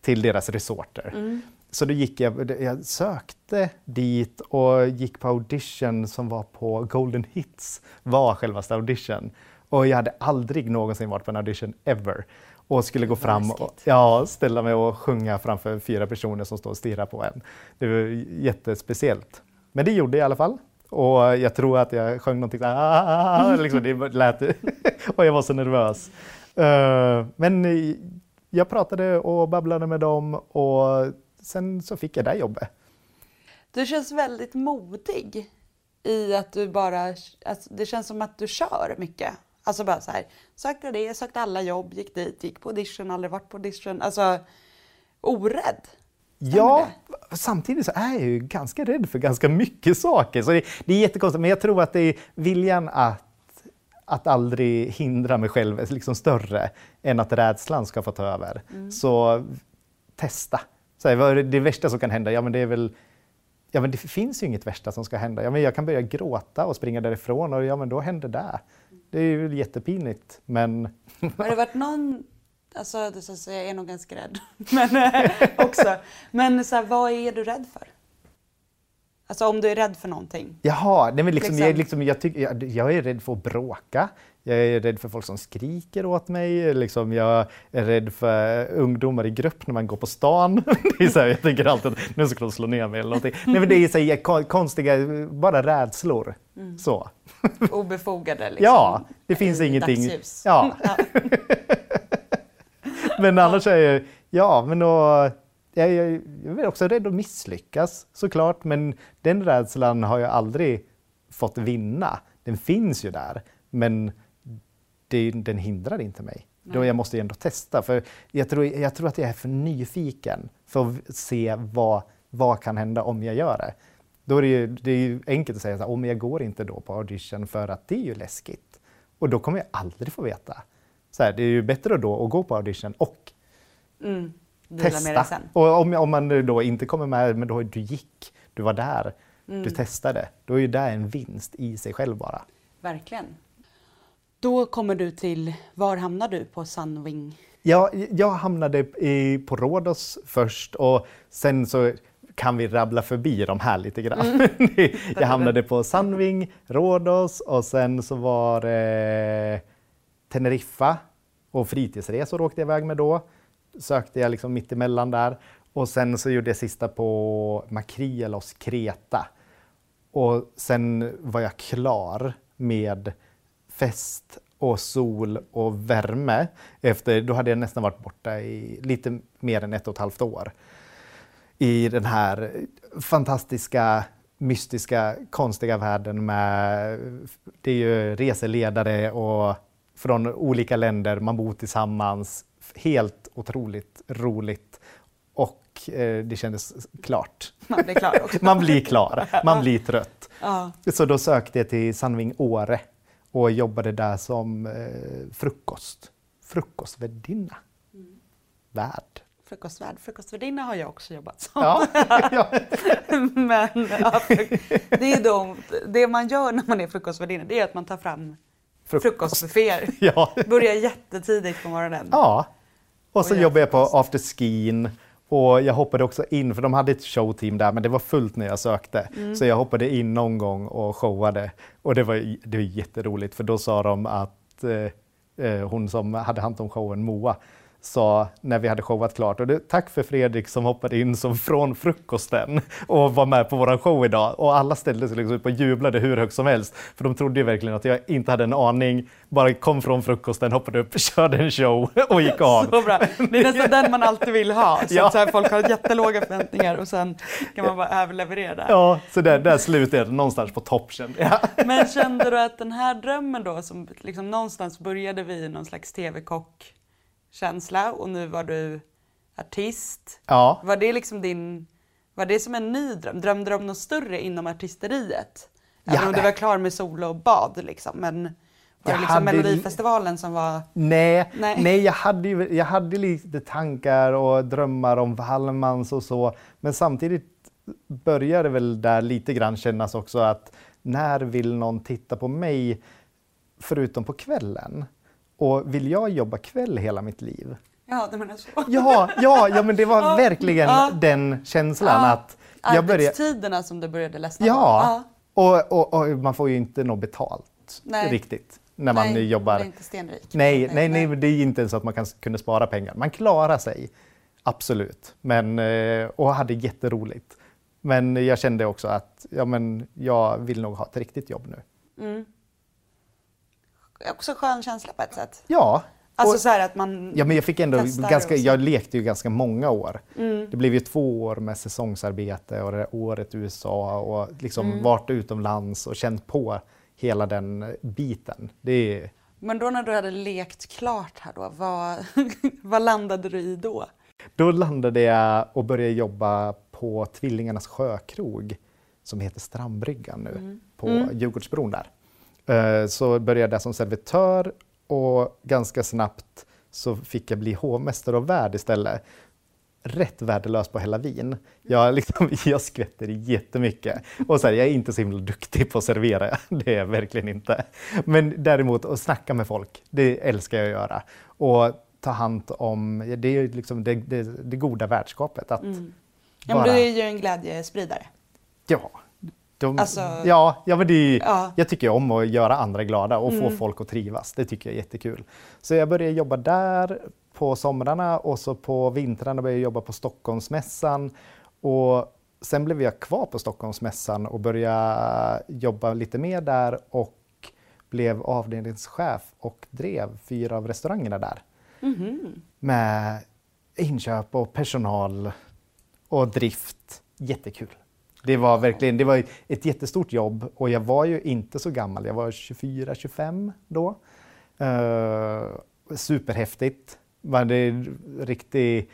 till deras resorter. Mm. Så då gick jag, jag sökte dit och gick på audition som var på Golden Hits, var självaste audition. Och jag hade aldrig någonsin varit på en audition ever. Och skulle gå fram och ja, ställa mig och sjunga framför fyra personer som står och stirrar på en. Det var jättespeciellt. Men det gjorde jag i alla fall. Och jag tror att jag sjöng någonting så här, "Ah", liksom, det lät, och jag var så nervös. Eh, Men jag pratade och babblade med dem och sen så fick jag det jobbet. Du känns väldigt modig i att du bara, alltså, det känns som att du kör mycket. Alltså bara så här, sökte det, sökte alla jobb, gick dit, gick på audition, aldrig varit på audition. Alltså, orädd. Ja, samtidigt så är jag ju ganska rädd för ganska mycket saker. Så det, det är jättekonstigt, men jag tror att det är viljan att, att aldrig hindra mig själv är liksom större än att rädslan ska få ta över. Mm. Så testa. Så här, vad är det värsta som kan hända? Ja, men det är väl Ja, men det finns ju inget värsta som ska hända. Ja, men jag kan börja gråta och springa därifrån och ja, men då händer det. Det är ju jättepinigt, men... Har det varit någon, alltså jag är nog ganska rädd, men eh, också. Men så här, vad är du rädd för? Alltså om du är rädd för någonting. Jaha, nej men liksom, Jag, är Liksom- liksom, jag, tycker, jag, jag är rädd för att bråka. Jag är rädd för folk som skriker åt mig. Liksom, jag är rädd för ungdomar i grupp när man går på stan. Det är så här, jag tänker alltid att nu ska de slå ner mig eller någonting. Nej, men det är så här, kon- konstiga, bara rädslor. Mm. Så. Obefogade liksom. Ja, det finns i ingenting. dagsljus. Ja. Men annars är jag, ja men då, jag, jag, jag är också rädd att misslyckas såklart, men den rädslan har jag aldrig fått vinna. Den finns ju där, men det, den hindrar inte mig. Då jag måste ju ändå testa, för jag tror, jag tror att jag är för nyfiken för att se vad, vad kan hända om jag gör det. Då är det, ju, det är ju enkelt att säga att om jag går inte då på audition för att det är ju läskigt. Och då kommer jag aldrig få veta. Så här, det är ju bättre då att gå på audition och Mm. Testa. Och om, om man då inte kommer med, men då du gick, du var där, Mm. du testade. Då är ju det en vinst i sig själv bara. Verkligen. Då kommer du till, var hamnar du på Sunwing? Jag, jag hamnade i, på Rhodos först och sen så kan vi rabbla förbi de här lite grann. jag hamnade på Sunwing, Rhodos och sen så var det Teneriffa och fritidsresor åkte jag iväg med då. Sökte jag liksom mitt emellan där. Och sen så gjorde jag sista på Makrielos Kreta. Och sen var jag klar med fest och sol och värme. Efter, då hade jag nästan varit borta i lite mer än ett och ett halvt år. I den här fantastiska, mystiska, konstiga världen med, det är ju reseledare och från olika länder, man bor tillsammans. Helt otroligt roligt och eh, det kändes klart. Man blir klar också. Man blir klar, man blir trött. Ja. Så då sökte jag till Sandving Åre och jobbade där som eh, frukost. Frukostvärdinna. Värd. Frukostvärd. Frukostvärdinna har jag också jobbat som. Ja. Men ja, det är då, det man gör när man är frukostvärdinna det är att man tar fram Frukost. frukostbufféer. Ja. Börjar jättetidigt på morgonen. ja. Och så jobbade jag på afterskin och jag hoppade också in, för de hade ett showteam där, men det var fullt när jag sökte. Mm. Så jag hoppade in någon gång och showade. Och det var, det var jätteroligt, för då sa de att eh, eh, hon som hade hand om showen, Moa, sa när vi hade showat klart, och det, tack för Fredrik som hoppade in som från frukosten och var med på våran show idag. Och alla ställde sig liksom upp och jublade hur högt som helst, för de trodde ju verkligen att jag inte hade en aning, bara kom från frukosten, hoppade upp, körde en show och gick av. Så bra. Det är nästan den man alltid vill ha. Så Ja. att så här, folk har jättelåga förväntningar och sen kan man bara överleverera. Ja, så där, där slutade jag någonstans på topp kände jag. Men kände du att den här drömmen då, som liksom någonstans började vi i någon slags tv-kock-känsla och nu var du artist. Ja. Var det liksom din, var det som en ny dröm? Drömde du om något större inom artisteriet? Även Ja, om du var klar med solo och bad liksom, men var Jag det liksom hade- Melodifestivalen som var... Nej, Nej. nej. jag, hade ju, jag hade lite tankar och drömmar om Wallmans och så. Men samtidigt började väl där lite grann kännas också att när vill någon titta på mig förutom på kvällen? Och vill jag jobba kväll hela mitt liv? Ja, du menar så. Ja, ja, ja men det var Ja, verkligen ja. den känslan Ja. att jag började... Arbetstiderna som du började ledsna Ja, och, och, och man får ju inte något betalt Nej. riktigt när man Nej, jobbar. är inte stenrik. Nej, nej, nej, det är inte ens så att man kan, kunde spara pengar. Man klarar sig, absolut. Men, eh, och hade jätteroligt. Men jag kände också att ja, men jag vill nog ha ett riktigt jobb nu. Mm. Också skön känsla på ett sätt. Ja. Alltså och, så här att man ja, men jag fick ändå ganska, jag lekte ju ganska många år. Mm. Det blev ju två år med säsongsarbete och det året i USA och liksom Mm. varit utomlands och känt på hela den biten. Det är, Men då när du hade lekt klart här då, vad, vad landade du i då? Då landade jag och började jobba på Tvillingarnas sjökrog som heter Strandbryggan nu på Mm. Djurgårdsbron där. Eh, Så började jag som servitör och ganska snabbt så fick jag bli hovmästare och värd istället. Rätt värdelös på hälla vin. Jag, liksom, jag skvätter jättemycket. Och så här, jag är inte så himla duktig på att servera, det är jag verkligen inte. Men däremot att snacka med folk, det älskar jag att göra. Och ta hand om, det är liksom det, det, det goda värdskapet. Att Mm. Ja, men bara- du är ju en glädjespridare. Ja. De, Alltså- ja, ja, men det, Ja. Jag tycker om att göra andra glada och få Mm. folk att trivas. Det tycker jag är jättekul. Så jag började jobba där på somrarna och så på vintrarna började jag jobba på Stockholmsmässan. Och sen blev jag kvar på Stockholmsmässan och började jobba lite mer där och blev avdelningschef och drev fyra av restaurangerna där Mhm. med inköp och personal och drift. Jättekul. Det var verkligen det var ett jättestort jobb och jag var ju inte så gammal. Jag var 24-25 då. Uh, superhäftigt. Var det riktigt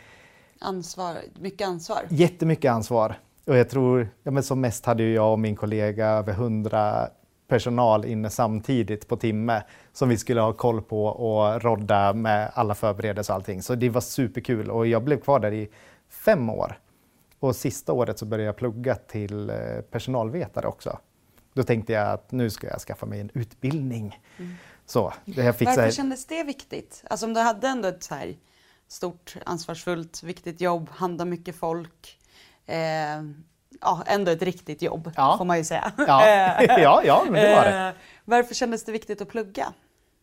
Ansvar, mycket ansvar. jättemycket ansvar. Och jag tror, ja, men som mest hade jag och min kollega över 100 personal inne samtidigt på timme som vi skulle ha koll på och rodda med alla förberedelser och allting. Så det var superkul och jag blev kvar där i fem år. Och sista året så började jag plugga till eh, personalvetare också. Då tänkte jag att nu ska jag skaffa mig en utbildning. Så, det så Varför kändes det viktigt? Alltså om du hade ändå ett så här stort, ansvarsfullt, viktigt jobb, handla mycket folk. Eh, ja, ändå ett riktigt jobb Ja. får man ju säga. Ja. Ja, ja, men det var det. eh, Varför kändes det viktigt att plugga?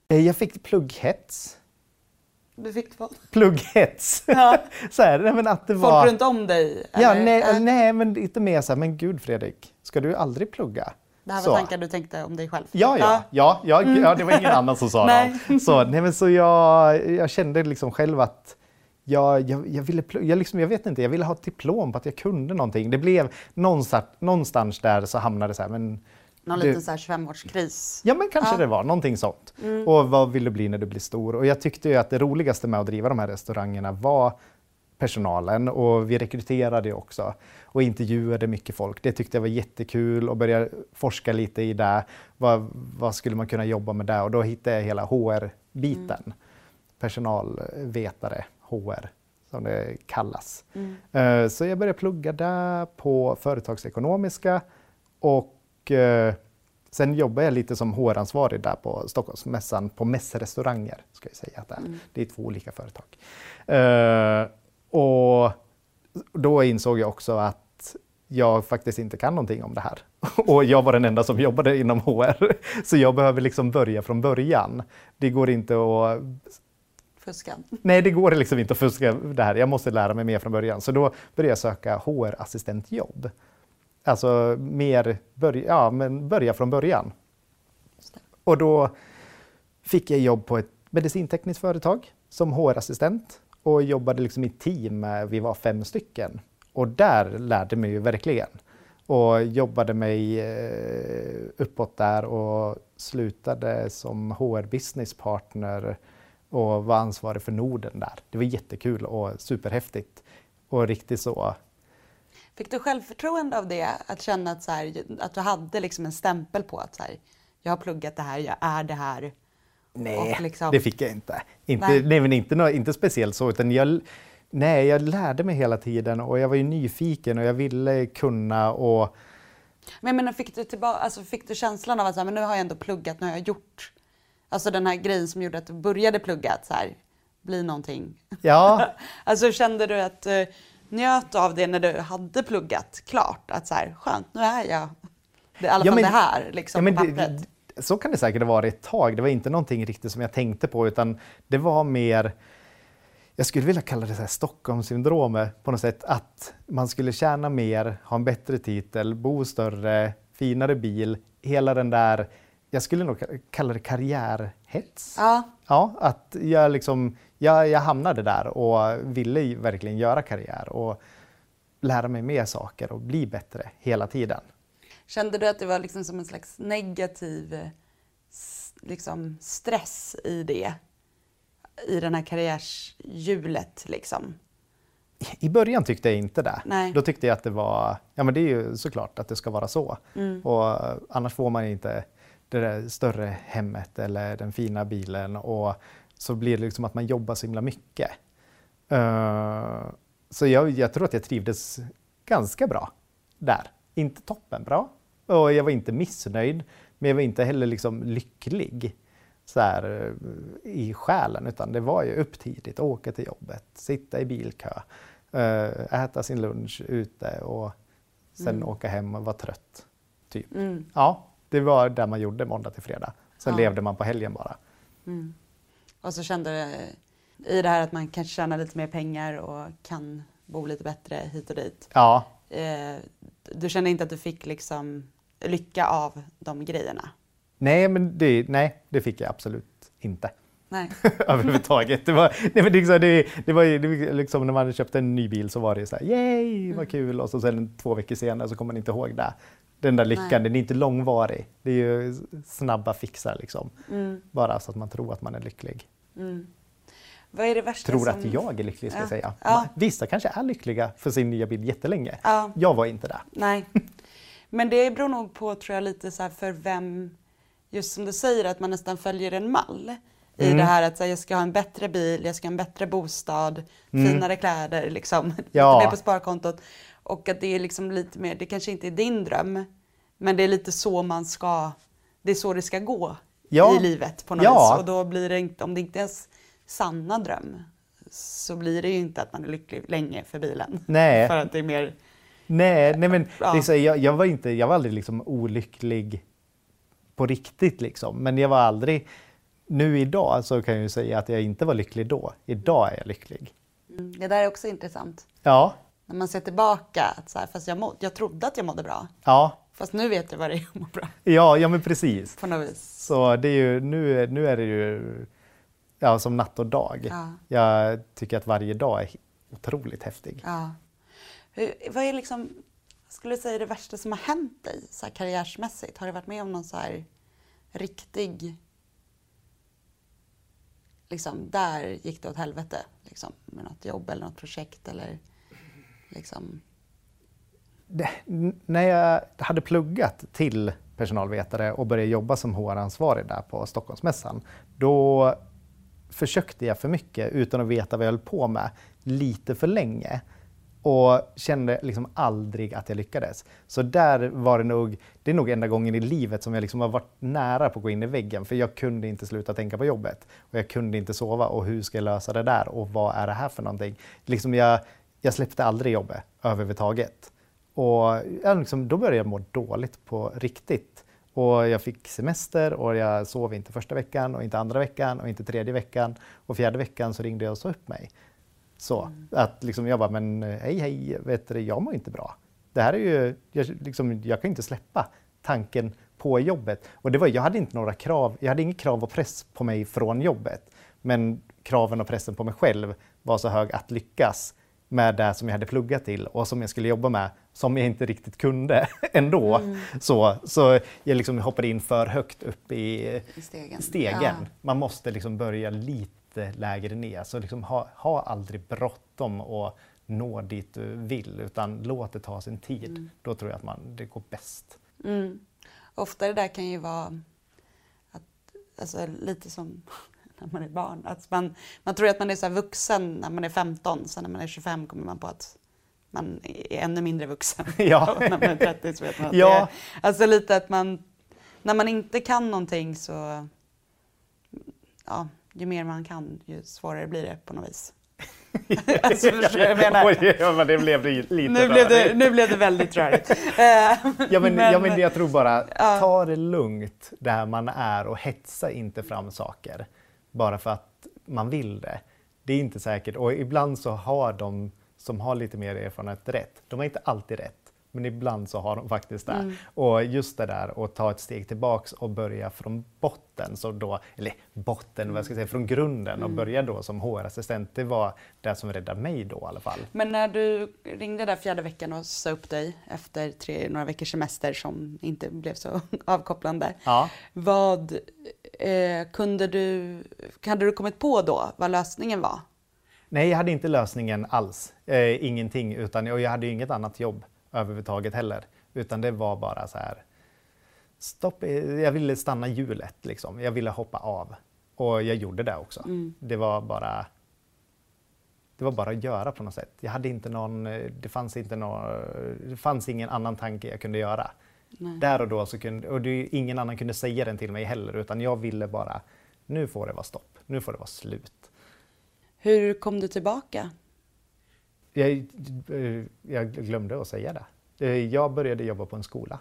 eh, jag fick plugghets. Du fick vad? Plugghets. Ja. så här, nej, men att det Folk var... runt om dig? Ja, eller? nej, nej, men lite mer så här, men gud Fredrik, ska du aldrig plugga? Det här var Så. tankar du tänkte om dig själv? Ja, ja, ja, ja, Mm. ja, det var ingen annan som sa det. Så, nej, men så jag, jag kände liksom själv att jag, jag, jag ville jag, liksom, jag vet inte, jag ville ha ett diplom på att jag kunde någonting. Det blev någonstans, någonstans där så hamnade det så här, men Någon du- liten så här 25-årskris? Ja, men kanske Ja. det var någonting sånt. Mm. Och vad vill du bli när du blir stor? Och jag tyckte ju att det roligaste med att driva de här restaurangerna var personalen och vi rekryterade också och intervjuade mycket folk. Det tyckte jag var jättekul och började forska lite i det. Vad, vad skulle man kunna jobba med där? Och då hittade jag hela HR-biten. Personalvetare, HR som det kallas. Mm. Eh, Så jag började plugga där på företagsekonomiska och eh, sen jobbade jag lite som HR-ansvarig där på Stockholmsmässan på mässrestauranger. Ska jag säga att det, är. Mm. det är två olika företag. Eh, och då insåg jag också att jag faktiskt inte kan någonting om det här. Och jag var den enda som jobbade inom HR. Så jag behöver liksom börja från början. Det går inte att Fuska? Nej, det går liksom inte att fuska det här. Jag måste lära mig mer från början. Så då började jag söka HR-assistentjobb. Alltså mer börja, ja, men börja från början. Och då fick jag jobb på ett medicintekniskt företag som HR-assistent och jobbade liksom i team. Vi var fem stycken. Och där lärde mig ju verkligen. Och jobbade mig eh, uppåt där och slutade som HR-business partner och var ansvarig för Norden där. Det var jättekul och superhäftigt. Och riktigt så Fick du självförtroende av det? Att känna att, så här, att du hade liksom en stämpel på att så här, jag har pluggat det här, jag är det här. Nej, liksom- det fick jag inte. Inte, Nej. nej. men inte, inte speciellt så, utan jag, nej, jag lärde mig hela tiden och jag var ju nyfiken och jag ville kunna och Men jag menar, fick du, tillbaka, alltså, fick du känslan av att så här, men nu har jag ändå pluggat, nu har jag gjort Alltså den här grejen som gjorde att du började plugga, att så här, bli någonting. ja, Alltså kände du att du njöt av det när du hade pluggat klart? Att så här, skönt, nu är jag det, i alla Ja, fall men- det här liksom ja, men på det- pappret. så kan det säkert ha varit ett tag. Det var inte någonting riktigt som jag tänkte på utan det var mer jag skulle vilja kalla det så här Stockholmssyndromet på något sätt. Att man skulle tjäna mer, ha en bättre titel, bo större, finare bil. Hela den där, jag skulle nog kalla det karriärhets. Ja, Ja, att jag, liksom, jag, jag hamnade där och ville verkligen göra karriär och lära mig mer saker och bli bättre hela tiden. kände du att det var liksom som en slags negativ liksom, stress i det? I den här karriärshjulet liksom? I början tyckte jag inte det. Nej. Då tyckte jag att det var, ja men det är ju såklart att det ska vara så. Mm. Och annars får man inte det där större hemmet eller den fina bilen och så blir det liksom att man jobbar så himla mycket. Eh, så jag, jag tror att jag trivdes ganska bra där. Inte toppenbra och jag var inte missnöjd men jag var inte heller liksom lycklig så här, eh, i själen utan det var ju upp tidigt, åka till jobbet, sitta i bilkö, eh, äta sin lunch ute och sen Mm. åka hem och vara trött. Typ. Mm. Ja, det var där man gjorde måndag till fredag. Sen Ja. levde man på helgen bara. Mm. Och så kände du i det här att man kanske tjänar lite mer pengar och kan bo lite bättre hit och dit. Ja, Eh, du kände inte att du fick liksom lycka av de grejerna? nej men det, nej, det fick jag absolut inte. Nej. överhuvudtaget. Det var, nej, men liksom- det, det var det liksom när man köpte en ny bil så var det så här, yay, vad kul! Och så sen två veckor senare så kommer man inte ihåg det. Den där lyckan, Nej. den är inte långvarig. Det är ju snabba fixar liksom. Mm. Bara så att man tror att man är lycklig. Mm. Vad är det värsta Tror som... att jag är lycklig ska Ja. jag säga. Ja. Vissa kanske är lyckliga för sin nya bil jättelänge. Ja. Jag var inte det. Nej. Men det beror nog på, tror jag, lite så här för vem, just som du säger, att man nästan följer en mall. I Mm. det här att säga, jag ska ha en bättre bil, jag ska ha en bättre bostad, Mm. finare kläder, liksom. Ja. Lite mer på sparkontot. Och att det är liksom lite mer, det kanske inte är din dröm, men det är lite så man ska, det är så det ska gå Ja. i livet på något Ja. vis. Och då blir det inte, om det inte är ens sanna dröm, så blir det ju inte att man är lycklig länge för bilen. Nej. För att det är mer, Nej, nej men Ja. så, jag, jag, var inte, jag var aldrig liksom olycklig på riktigt liksom. Men jag var aldrig, nu idag så kan jag ju säga att jag inte var lycklig då. Idag är jag lycklig. Mm, Det där är också intressant. Ja, När man ser tillbaka, att så här, fast jag, må, jag trodde att jag mådde bra. ja, Fast nu vet jag vad det är att må bra. ja, ja men precis. På något vis. Så det är ju, nu, nu är det ju ja, som natt och dag. Ja. Jag tycker att varje dag är otroligt häftig. Ja. Hur, vad är liksom, skulle du säga det värsta som har hänt dig så här karriärsmässigt? Har du varit med om någon så här riktig, liksom där gick det åt helvete liksom med något jobb eller något projekt eller liksom, det, när jag hade pluggat till personalvetare och började jobba som HR-ansvarig där på Stockholmsmässan, då försökte jag för mycket utan att veta vad jag höll på med lite för länge och kände liksom aldrig att jag lyckades. Så där var det nog, det är nog enda gången i livet som jag liksom har varit nära på att gå in i väggen för jag kunde inte sluta tänka på jobbet och jag kunde inte sova och hur ska jag lösa det där och vad är det här för någonting? Liksom jag, jag släppte aldrig jobbet överhuvudtaget. Och ja, liksom, då började jag må dåligt på riktigt. Och jag fick semester och jag sov inte första veckan och inte andra veckan och inte tredje veckan. Och fjärde veckan så ringde jag och sa upp mig. Så att liksom jag bara, men hej hej, vet du, jag mår inte bra. Det här är ju, jag, liksom, jag kan inte släppa tanken på jobbet. Och det var, jag hade inte några krav, jag hade inget krav och press på mig från jobbet. Men kraven och pressen på mig själv var så hög att lyckas med det som jag hade pluggat till och som jag skulle jobba med, som jag inte riktigt kunde ändå. Så, så jag liksom hoppade in för högt upp i i stegen? stegen. Ja. Man måste liksom börja lite lägre ner. Så liksom ha, ha aldrig bråttom och nå dit du vill, utan låt det ta sin tid. Då tror jag att man, det går bäst. Mm. Ofta det där kan ju vara att, alltså, lite som när man är barn. Att man, man tror att man är så vuxen när man är 15, sen när man är 25 kommer man på att man är ännu mindre vuxen. Ja. När man är 30 så vet man att Ja. det är... Alltså lite att man, när man inte kan någonting så, ja, ju mer man kan ju svårare blir det på något vis. alltså, förstår jag menar? Oj, ja, men det blev lite Nu blev, det, nu blev det väldigt rörigt. Ja men, ja, men men- jag tror bara, Ja. ta det lugnt där man är och hetsa inte fram saker bara för att man vill det. Det är inte säkert och ibland så har de som har lite mer erfarenhet rätt. De har inte alltid rätt, men ibland så har de faktiskt det. Mm. Och just det där att ta ett steg tillbaks och börja från botten, så då, eller botten, vad ska jag säga, från grunden Mm. och börja då som HR-assistent. Det var det som räddade mig då i alla fall. Men när du ringde där fjärde veckan och sa upp dig efter tre, några veckors semester som inte blev så avkopplande. Ja. Vad eh, kunde du, hade du kommit på då vad lösningen var? Nej, jag hade inte lösningen alls. Eh, ingenting. Utan, och jag hade inget annat jobb överhuvudtaget heller. Utan det var bara så här. Stopp, eh, jag ville stanna hjulet liksom. Jag ville hoppa av. Och jag gjorde det också. Mm. Det var bara det var bara att göra på något sätt. Jag hade inte någon, eh, det fanns inte någon, det fanns ingen annan tanke jag kunde göra. Nej. Där och då så kunde, och det, ingen annan kunde säga den till mig heller, utan jag ville bara, nu får det vara stopp, nu får det vara slut. Hur kom du tillbaka? Jag, eh, jag glömde att säga det. Eh, Jag började jobba på en skola.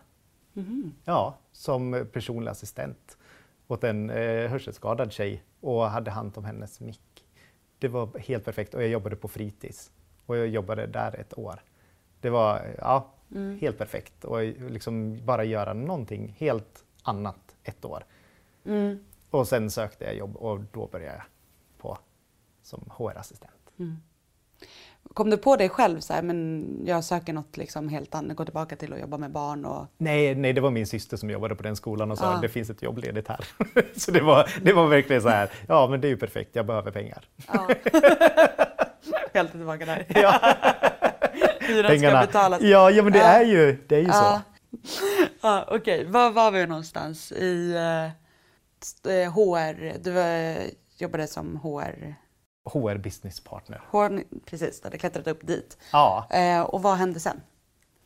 Mhm. Ja, som personlig assistent åt en eh, hörselskadad tjej och hade hand om hennes mick. Det var helt perfekt och jag jobbade på fritids och jag jobbade där ett år. Det var ja, Mm. helt perfekt och liksom bara göra någonting helt annat ett år. Mm. Och sen sökte jag jobb och då började jag som HR-assistent. Kom du på dig själv så här, men jag söker något liksom helt annat, gå tillbaka till att jobba med barn och... Nej, nej, det var min syster som jobbade på den skolan och sa Ah. det finns ett jobb ledigt här. så det var, det var verkligen så här, ja men det är ju perfekt, jag behöver pengar. Ja. helt tillbaka där. Ja. Hyran ska betalas. Ja, ja men det är ju, det är ju Ja. så. Ja, Okej, var var vi någonstans? I eh, st- eh, HR, du var, jobbade som HR, HR business partner. HR precis, du hade klättrat upp dit. Ja, Eh, och vad hände sen?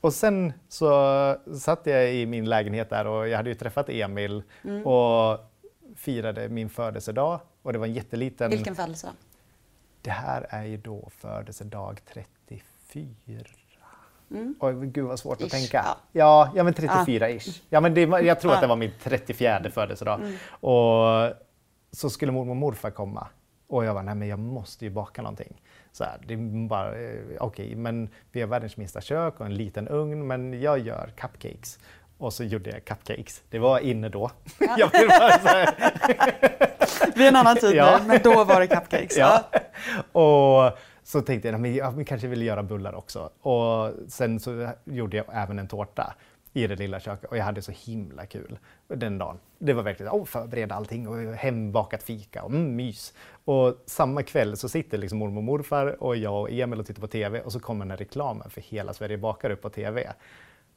och sen så satt jag i min lägenhet där och jag hade ju träffat Emil Mm. och firade min födelsedag och det var en jätteliten... Vilken födelsedag? Det här är ju då födelsedag 34. Mm. Oj, gud vad svårt att Ish, tänka. ja. Ja, ja men 34-ish. Ja, men det, var- jag tror att det Ah. var min 34 födelsedag. Mm. Och så skulle mormor och morfar komma. Och jag var nej men jag måste ju baka någonting. Så här, det är bara, eh, okej, men vi har världens minsta kök och en liten ugn, men jag gör cupcakes. Och så gjorde jag cupcakes. Det var inne då. här, Vi är en annan tid Ja. nu, men då var det cupcakes. Ja. Och så tänkte jag, men jag kanske vill göra bullar också. Och sen så gjorde jag även en tårta i det lilla köket och jag hade så himla kul den dagen. Det var verkligen oh, förbereda allting och hembakat fika och mm, mys. Och samma kväll så sitter liksom mormor och morfar och jag och Emil och tittar på TV och så kommer den här reklamen för Hela Sverige bakar upp på TV.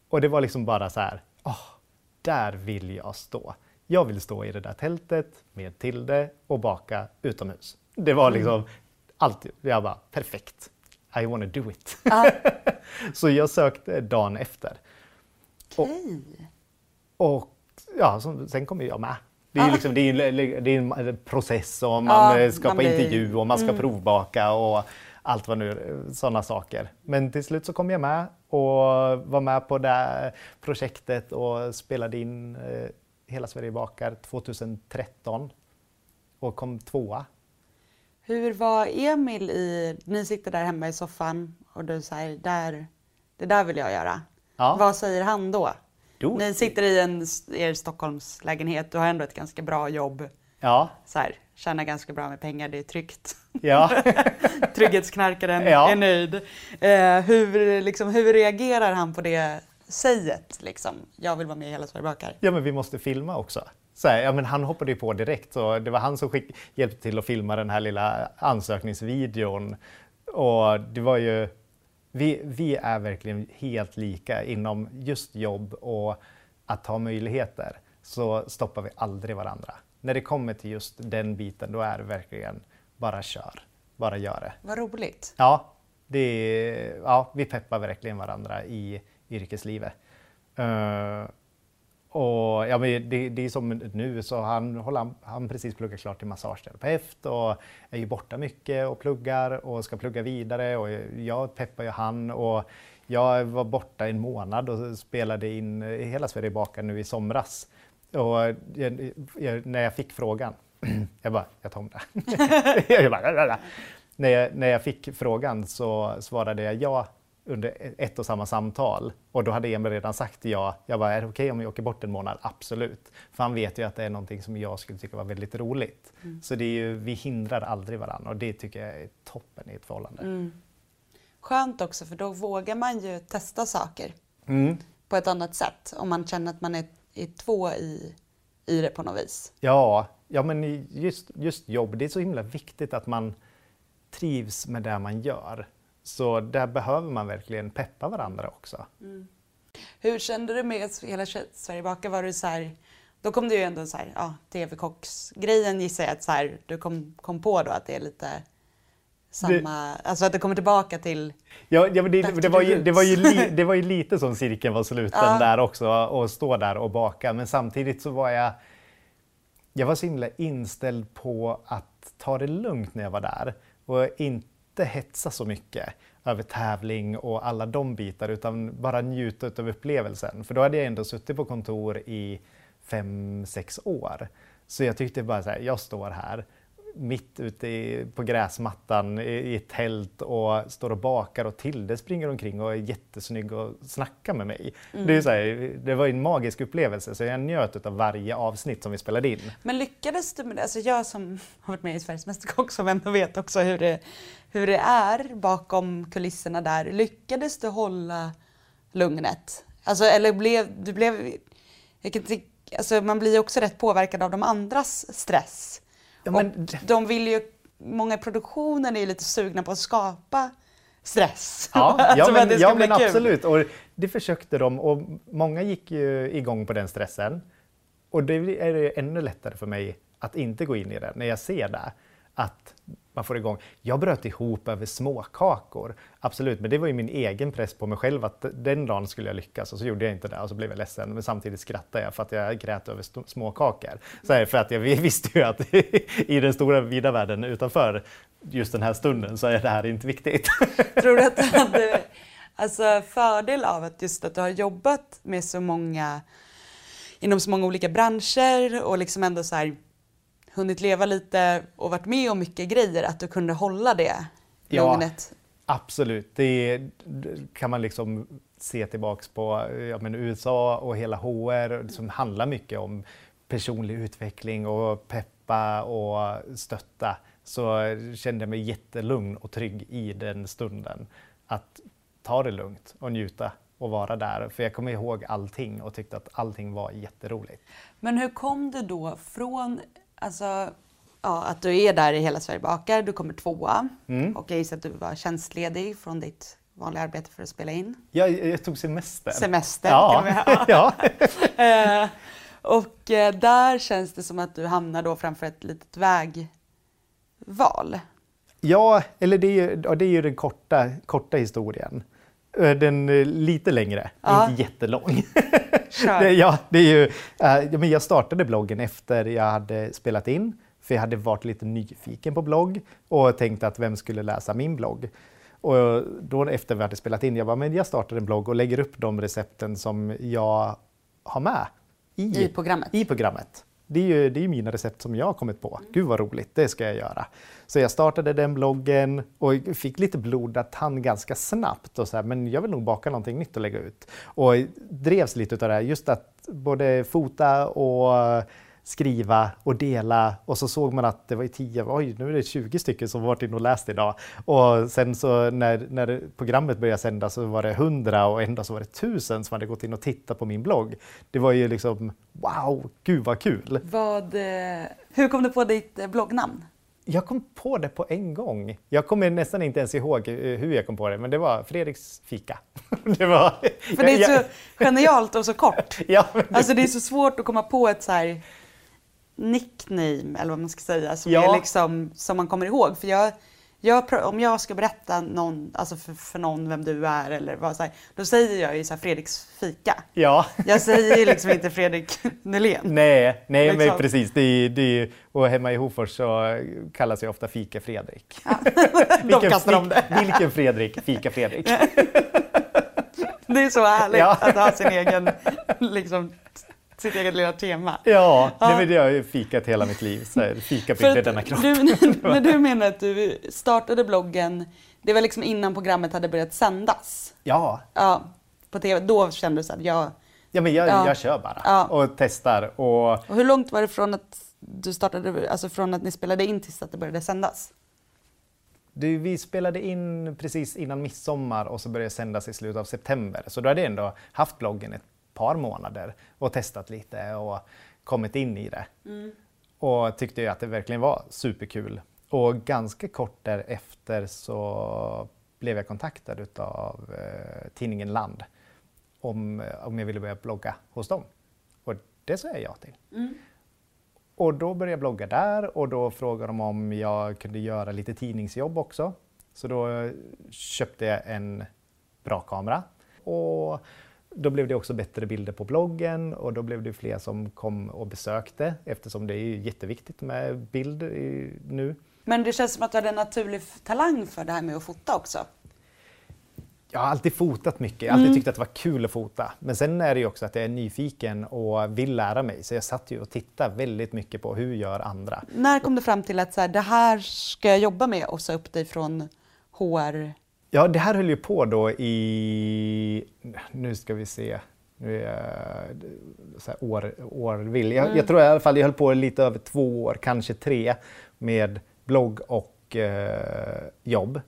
Och det var liksom bara så här, åh, där vill jag stå. Jag vill stå i det där tältet med Tilde och baka utomhus. Det var liksom allt. Jag bara, perfekt. I wanna do it. så jag sökte dagen efter. Okej. Och ja, så, sen kom ju jag med. Det är, liksom, det är, det är en process och man Ja, eh, ska man blir- intervju och man ska Mm. provbaka och allt vad nu, sådana saker. Men till slut så kom jag med och var med på det projektet och spelade in eh, Hela Sverige bakar 2013 och kom tvåa. Hur var Emil i, ni sitter där hemma i soffan och du säger där, det där vill jag göra. Ja. Vad säger han då? Jo. Ni sitter i en, er Stockholmslägenhet, du har ändå ett ganska bra jobb. Ja, Så här, tjänar ganska bra med pengar, det är tryggt. ja. Trygghetsknarkaren Ja. är nöjd. Eh, hur, liksom, hur reagerar han på det säget? Liksom? Jag vill vara med i Hela Sverige bakar. Ja, men vi måste filma också. Så här, ja, men han hoppade ju på direkt. Så det var han som skick, hjälpte till att filma den här lilla ansökningsvideon. Och det var ju, vi, vi är verkligen helt lika inom just jobb och att ha möjligheter. Så stoppar vi aldrig varandra. När det kommer till just den biten, då är det verkligen bara kör. Bara gör det. Vad roligt. Ja, det ja, vi peppar verkligen varandra i yrkeslivet. Eh, och ja, men det, det är som nu så han håller han, precis pluggat klart till massageterapeut och är ju borta mycket och pluggar och ska plugga vidare och jag peppar ju han och jag var borta en månad och spelade in Hela Sverige bakar nu i somras. Och jag, jag, när jag fick frågan, jag bara, jag tar om det. jag bara, när, jag, när jag fick frågan så svarade jag ja under ett och samma samtal. Och då hade Emil redan sagt ja. Jag bara, är det okej om jag åker bort en månad? Absolut. För han vet ju att det är någonting som jag skulle tycka var väldigt roligt. Så det är ju, vi hindrar aldrig varandra och det tycker jag är toppen i ett förhållande. Mm. Skönt också för då vågar man ju testa saker Mm. på ett annat sätt. Om man känner att man är, är två i, i det på något vis. Ja, ja men just, just jobb, det är så himla viktigt att man trivs med det man gör. Så där behöver man verkligen peppa varandra också. Mm. Hur kände du med hela Sverige bakar? Var du så här, då kom det ju ändå så här, ja, TV-kocksgrejen gissar jag att så här, du kom, kom på då att det är lite samma, det, alltså att det kommer tillbaka till Ja, ja men det, det, var ju, det, var ju li, det var ju lite som cirkeln var sluten ja. där också, att stå där och baka. Men samtidigt så var jag, jag var så himla inställd på att ta det lugnt när jag var där och inte hetsa så mycket över tävling och alla de bitar utan bara njuta av upplevelsen. För då hade jag ändå suttit på kontor i fem, sex år. Så jag tyckte bara så här, jag står här mitt ute i, på gräsmattan i, i ett tält och står och bakar och Tilde springer omkring och är jättesnygg och snackar med mig. Mm. Det, är så här, det var en magisk upplevelse så jag njöt av varje avsnitt som vi spelade in. Men lyckades du med det? Alltså jag som har varit med i Sveriges Mästerkock som ändå vet också hur det, hur det är bakom kulisserna där. Lyckades du hålla lugnet? Alltså eller blev du blev... Jag kan alltså man blir också rätt påverkad av de andras stress. Ja, men... de vill ju, många produktioner är ju lite sugna på att skapa stress. Ja, ja men, ja, men absolut. Och det försökte de och många gick ju igång på den stressen. Och det är det ännu lättare för mig att inte gå in i det när jag ser det. Att man får igång. Jag bröt ihop över småkakor, absolut, men det var ju min egen press på mig själv att den dagen skulle jag lyckas och så gjorde jag inte det och så blev jag ledsen. Men samtidigt skrattade jag för att jag grät över småkakor. Så här, för att jag visste ju att i den stora vida världen utanför just den här stunden så är det här inte viktigt. Tror du att du hade alltså, fördel av att just att du har jobbat med så många inom så många olika branscher och liksom ändå så här hunnit leva lite och varit med om mycket grejer, att du kunde hålla det lugnet? Ja, absolut. Det kan man liksom se tillbaks på ja, men USA och hela HR som handlar mycket om personlig utveckling och peppa och stötta så kände jag mig jättelugn och trygg i den stunden. Att ta det lugnt och njuta och vara där. För jag kommer ihåg allting och tyckte att allting var jätteroligt. Men hur kom du då från Alltså, ja, att du är där i Hela Sverige bakar, du kommer tvåa mm. och jag gissar att du var tjänstledig från ditt vanliga arbete för att spela in. Ja, jag tog semester. Semester ja. ja. Eh, och eh, där känns det som att du hamnar då framför ett litet vägval. Ja, eller det är ju, det är ju den korta, korta historien. Eh, den lite längre, ja. inte jättelång. det, ja, det är ju, uh, men jag startade bloggen efter jag hade spelat in, för jag hade varit lite nyfiken på blogg och tänkte att vem skulle läsa min blogg? Och då efter vi hade spelat in, jag bara, men jag startar en blogg och lägger upp de recepten som jag har med i, I programmet. I programmet. Det är ju det är mina recept som jag har kommit på. Gud vad roligt, det ska jag göra. Så jag startade den bloggen och fick lite blodad tand ganska snabbt. Och så här, men jag vill nog baka någonting nytt och lägga ut. Och drevs lite av det här, just att både fota och skriva och dela och så såg man att det var 10, oj nu är det 20 stycken som varit inne och läst idag. Och sen så när, när programmet började sända så var det 100 och en dag så var det 1000 som hade gått in och tittat på min blogg. Det var ju liksom wow, gud vad kul! Vad, eh, hur kom du på ditt eh, bloggnamn? Jag kom på det på en gång. Jag kommer nästan inte ens ihåg eh, hur jag kom på det, men det var Fredriks fika. det var, För det är så genialt och så kort. ja, det... Alltså det är så svårt att komma på ett så här nickname, eller vad man ska säga, som, ja. är liksom, som man kommer ihåg. För jag, jag, om jag ska berätta någon, alltså för, för någon vem du är, eller vad, så här, då säger jag ju så här, Fredriks fika. Ja. Jag säger ju liksom inte Fredrik Nylén. Nej, nej liksom. men precis. Det är, det är, och hemma i Hofors så kallas jag ofta Fika Fredrik. Ja. de kastar om det. Vilken Fredrik? Fika Fredrik. det är så härligt ja. att ha sin egen liksom, sitt eget lilla tema. Ja, ja. Nej, det har jag fikat hela mitt liv. Så här, fika byggde denna kropp. Du, men du menar att du startade bloggen, det var liksom innan programmet hade börjat sändas? Ja. Ja, på TV. Då kände du så att jag... Ja, men jag, ja. jag kör bara ja. och testar. Och... och hur långt var det från att du startade, alltså från att ni spelade in tills att det började sändas? Du, vi spelade in precis innan midsommar och så började det sändas i slutet av september. Så då hade jag ändå haft bloggen ett par månader och testat lite och kommit in i det. Mm. Och tyckte att det verkligen var superkul. Och ganska kort därefter så blev jag kontaktad av eh, tidningen Land om, om jag ville börja blogga hos dem. Och det sa jag ja till. Mm. Och då började jag blogga där och då frågade de om jag kunde göra lite tidningsjobb också. Så då köpte jag en bra kamera. Och då blev det också bättre bilder på bloggen och då blev det fler som kom och besökte eftersom det är jätteviktigt med bild nu. Men det känns som att du hade en naturlig talang för det här med att fota också. Jag har alltid fotat mycket, jag har alltid tyckt att det var kul att fota. Men sen är det ju också att jag är nyfiken och vill lära mig. Så jag satt ju och tittade väldigt mycket på hur gör andra. När kom du fram till att så här, det här ska jag jobba med och sa upp dig från HR? Ja, det här höll ju på då i, nu ska vi se, nu är jag år, årvill. Jag, jag tror i alla fall jag höll på lite över två år, kanske tre, med blogg och eh, jobb.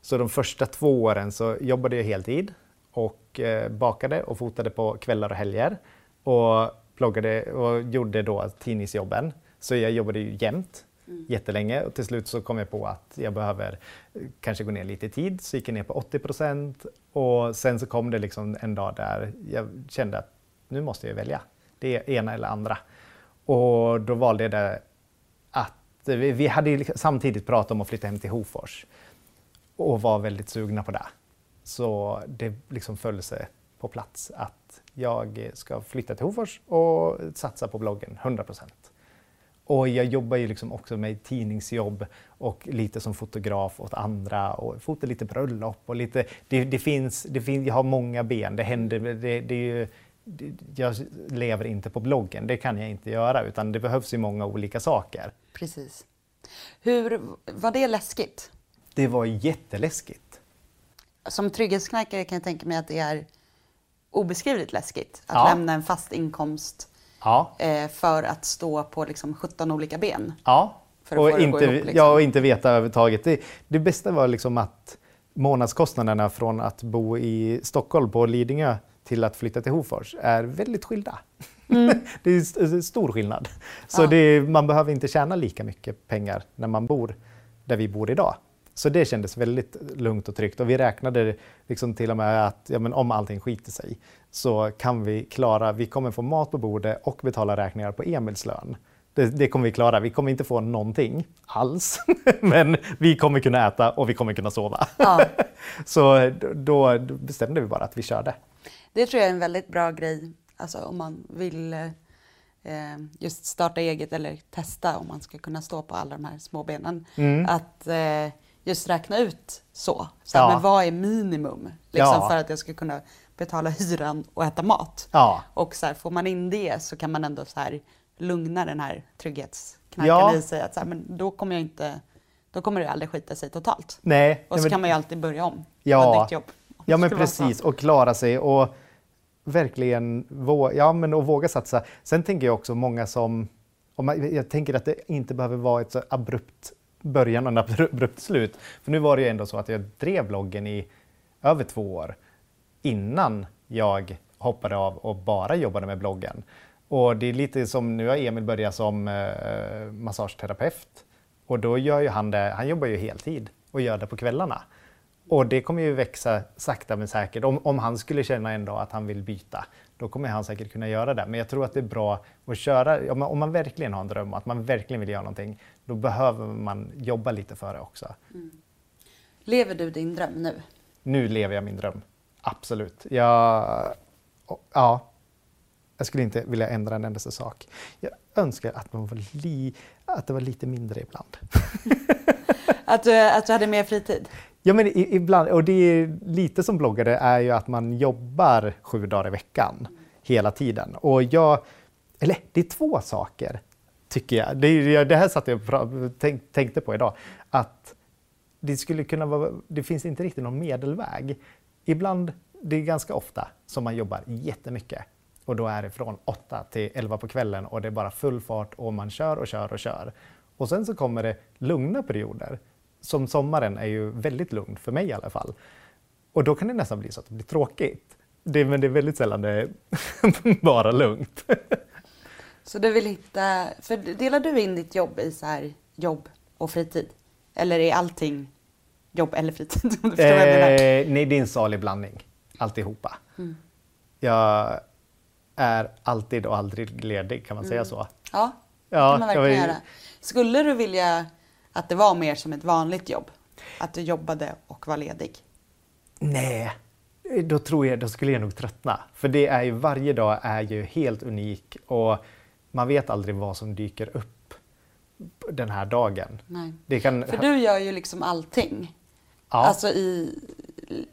Så de första två åren så jobbade jag heltid och eh, bakade och fotade på kvällar och helger och bloggade och gjorde då tidningsjobben. Så jag jobbade ju jämt Mm. jättelänge och till slut så kom jag på att jag behöver eh, kanske gå ner lite i tid, så gick jag ner på 80 procent och sen så kom det liksom en dag där jag kände att nu måste jag välja. Det ena eller andra. Och då valde jag det att eh, vi, vi hade liksom samtidigt pratat om att flytta hem till Hofors och var väldigt sugna på det. Så det liksom föll sig på plats att jag ska flytta till Hofors och satsa på bloggen 100 procent. Och jag jobbar ju liksom också med tidningsjobb och lite som fotograf åt andra och fotar lite bröllop och lite, det, det finns, det finns, jag har många ben, det händer, det, det är ju, det, jag lever inte på bloggen, det kan jag inte göra utan det behövs ju många olika saker. Precis. Hur, var det läskigt? Det var jätteläskigt. Som trygghetsknarkare kan jag tänka mig att det är obeskrivligt läskigt att Ja. lämna en fast inkomst Ja. eh, för att stå på liksom 17 olika ben. Ja, För att och inte, ihop, liksom. ja, och inte veta överhuvudtaget. Det, det bästa var liksom att månadskostnaderna från att bo i Stockholm på Lidingö till att flytta till Hofors är väldigt skilda. det är st- stor skillnad. Så Ja. det, man behöver inte tjäna lika mycket pengar när man bor där vi bor idag. Så det kändes väldigt lugnt och tryggt och vi räknade liksom till och med att ja, men om allting skiter sig så kan vi klara, vi kommer få mat på bordet och betala räkningar på Emils lön. Det, det kommer vi klara. Vi kommer inte få någonting alls, men vi kommer kunna äta och vi kommer kunna sova. Ja. Så då, bestämde vi bara att vi körde. Det tror jag är en väldigt bra grej, alltså om man vill eh, just starta eget eller testa om man ska kunna stå på alla de här små benen. Mm. Att eh, just räkna ut så. så Ja. Men vad är minimum liksom, Ja. för att jag ska kunna betala hyran och äta mat? Ja. Och så här, får man in det så kan man ändå så här, lugna den här trygghetsknarkaren Ja. i sig. Att så här, men då kommer jag inte, då kommer det aldrig skita sig totalt. Nej, Och så men- kan man ju alltid börja om. Ja. nytt jobb. Ja men precis, och klara sig och verkligen våga, ja, men och våga satsa. Sen tänker jag också många som, om man, jag tänker att det inte behöver vara ett så abrupt början och ett abrupt slut. För nu var det ju ändå så att jag drev bloggen i över två år innan jag hoppade av och bara jobbade med bloggen. Och det är lite som, nu har Emil börjat som eh, massageterapeut och då gör ju han det, han jobbar ju heltid och gör det på kvällarna. Och det kommer ju växa sakta men säkert. Om, om han skulle känna en dag att han vill byta, då kommer han säkert kunna göra det. Men jag tror att det är bra att köra, om man, om man verkligen har en dröm och att man verkligen vill göra någonting, då behöver man jobba lite för det också. Lever du din dröm nu? Nu lever jag min dröm. Absolut. Jag, ja, jag skulle inte vilja ändra en endaste sak. Jag önskar att, man var li, att det var lite mindre ibland. Att du, att du hade mer fritid? Ja, men ibland, och det är lite som bloggare är ju att man jobbar sju dagar i veckan hela tiden. Och jag, eller det är två saker tycker jag. Det, det här satt jag och tänk, tänkte på idag. Att det skulle kunna vara, det finns inte riktigt någon medelväg. Ibland, det är ganska ofta som man jobbar jättemycket. Och då är det från 8 till 11 på kvällen och det är bara full fart och man kör och kör och kör. Och sen så kommer det lugna perioder. Som sommaren är ju väldigt lugn, för mig i alla fall. Och då kan det nästan bli så att det blir tråkigt. Det, men det är väldigt sällan det är bara lugnt. Så du vill hitta, för delar du in ditt jobb i så här jobb och fritid? Eller är allting jobb eller fritid? Om du förstår vad jag menar. Eh, nej, det är en salig blandning. Alltihopa. Mm. Jag är alltid och aldrig ledig, kan man säga Mm. så? Ja, det Ja, kan man verkligen göra. Skulle du vilja att det var mer som ett vanligt jobb? Att du jobbade och var ledig? Nej, då tror jag, då skulle jag nog tröttna. För det är ju, varje dag är ju helt unik och man vet aldrig vad som dyker upp den här dagen. Nej. Kan, För du gör ju liksom allting. ja, Alltså i,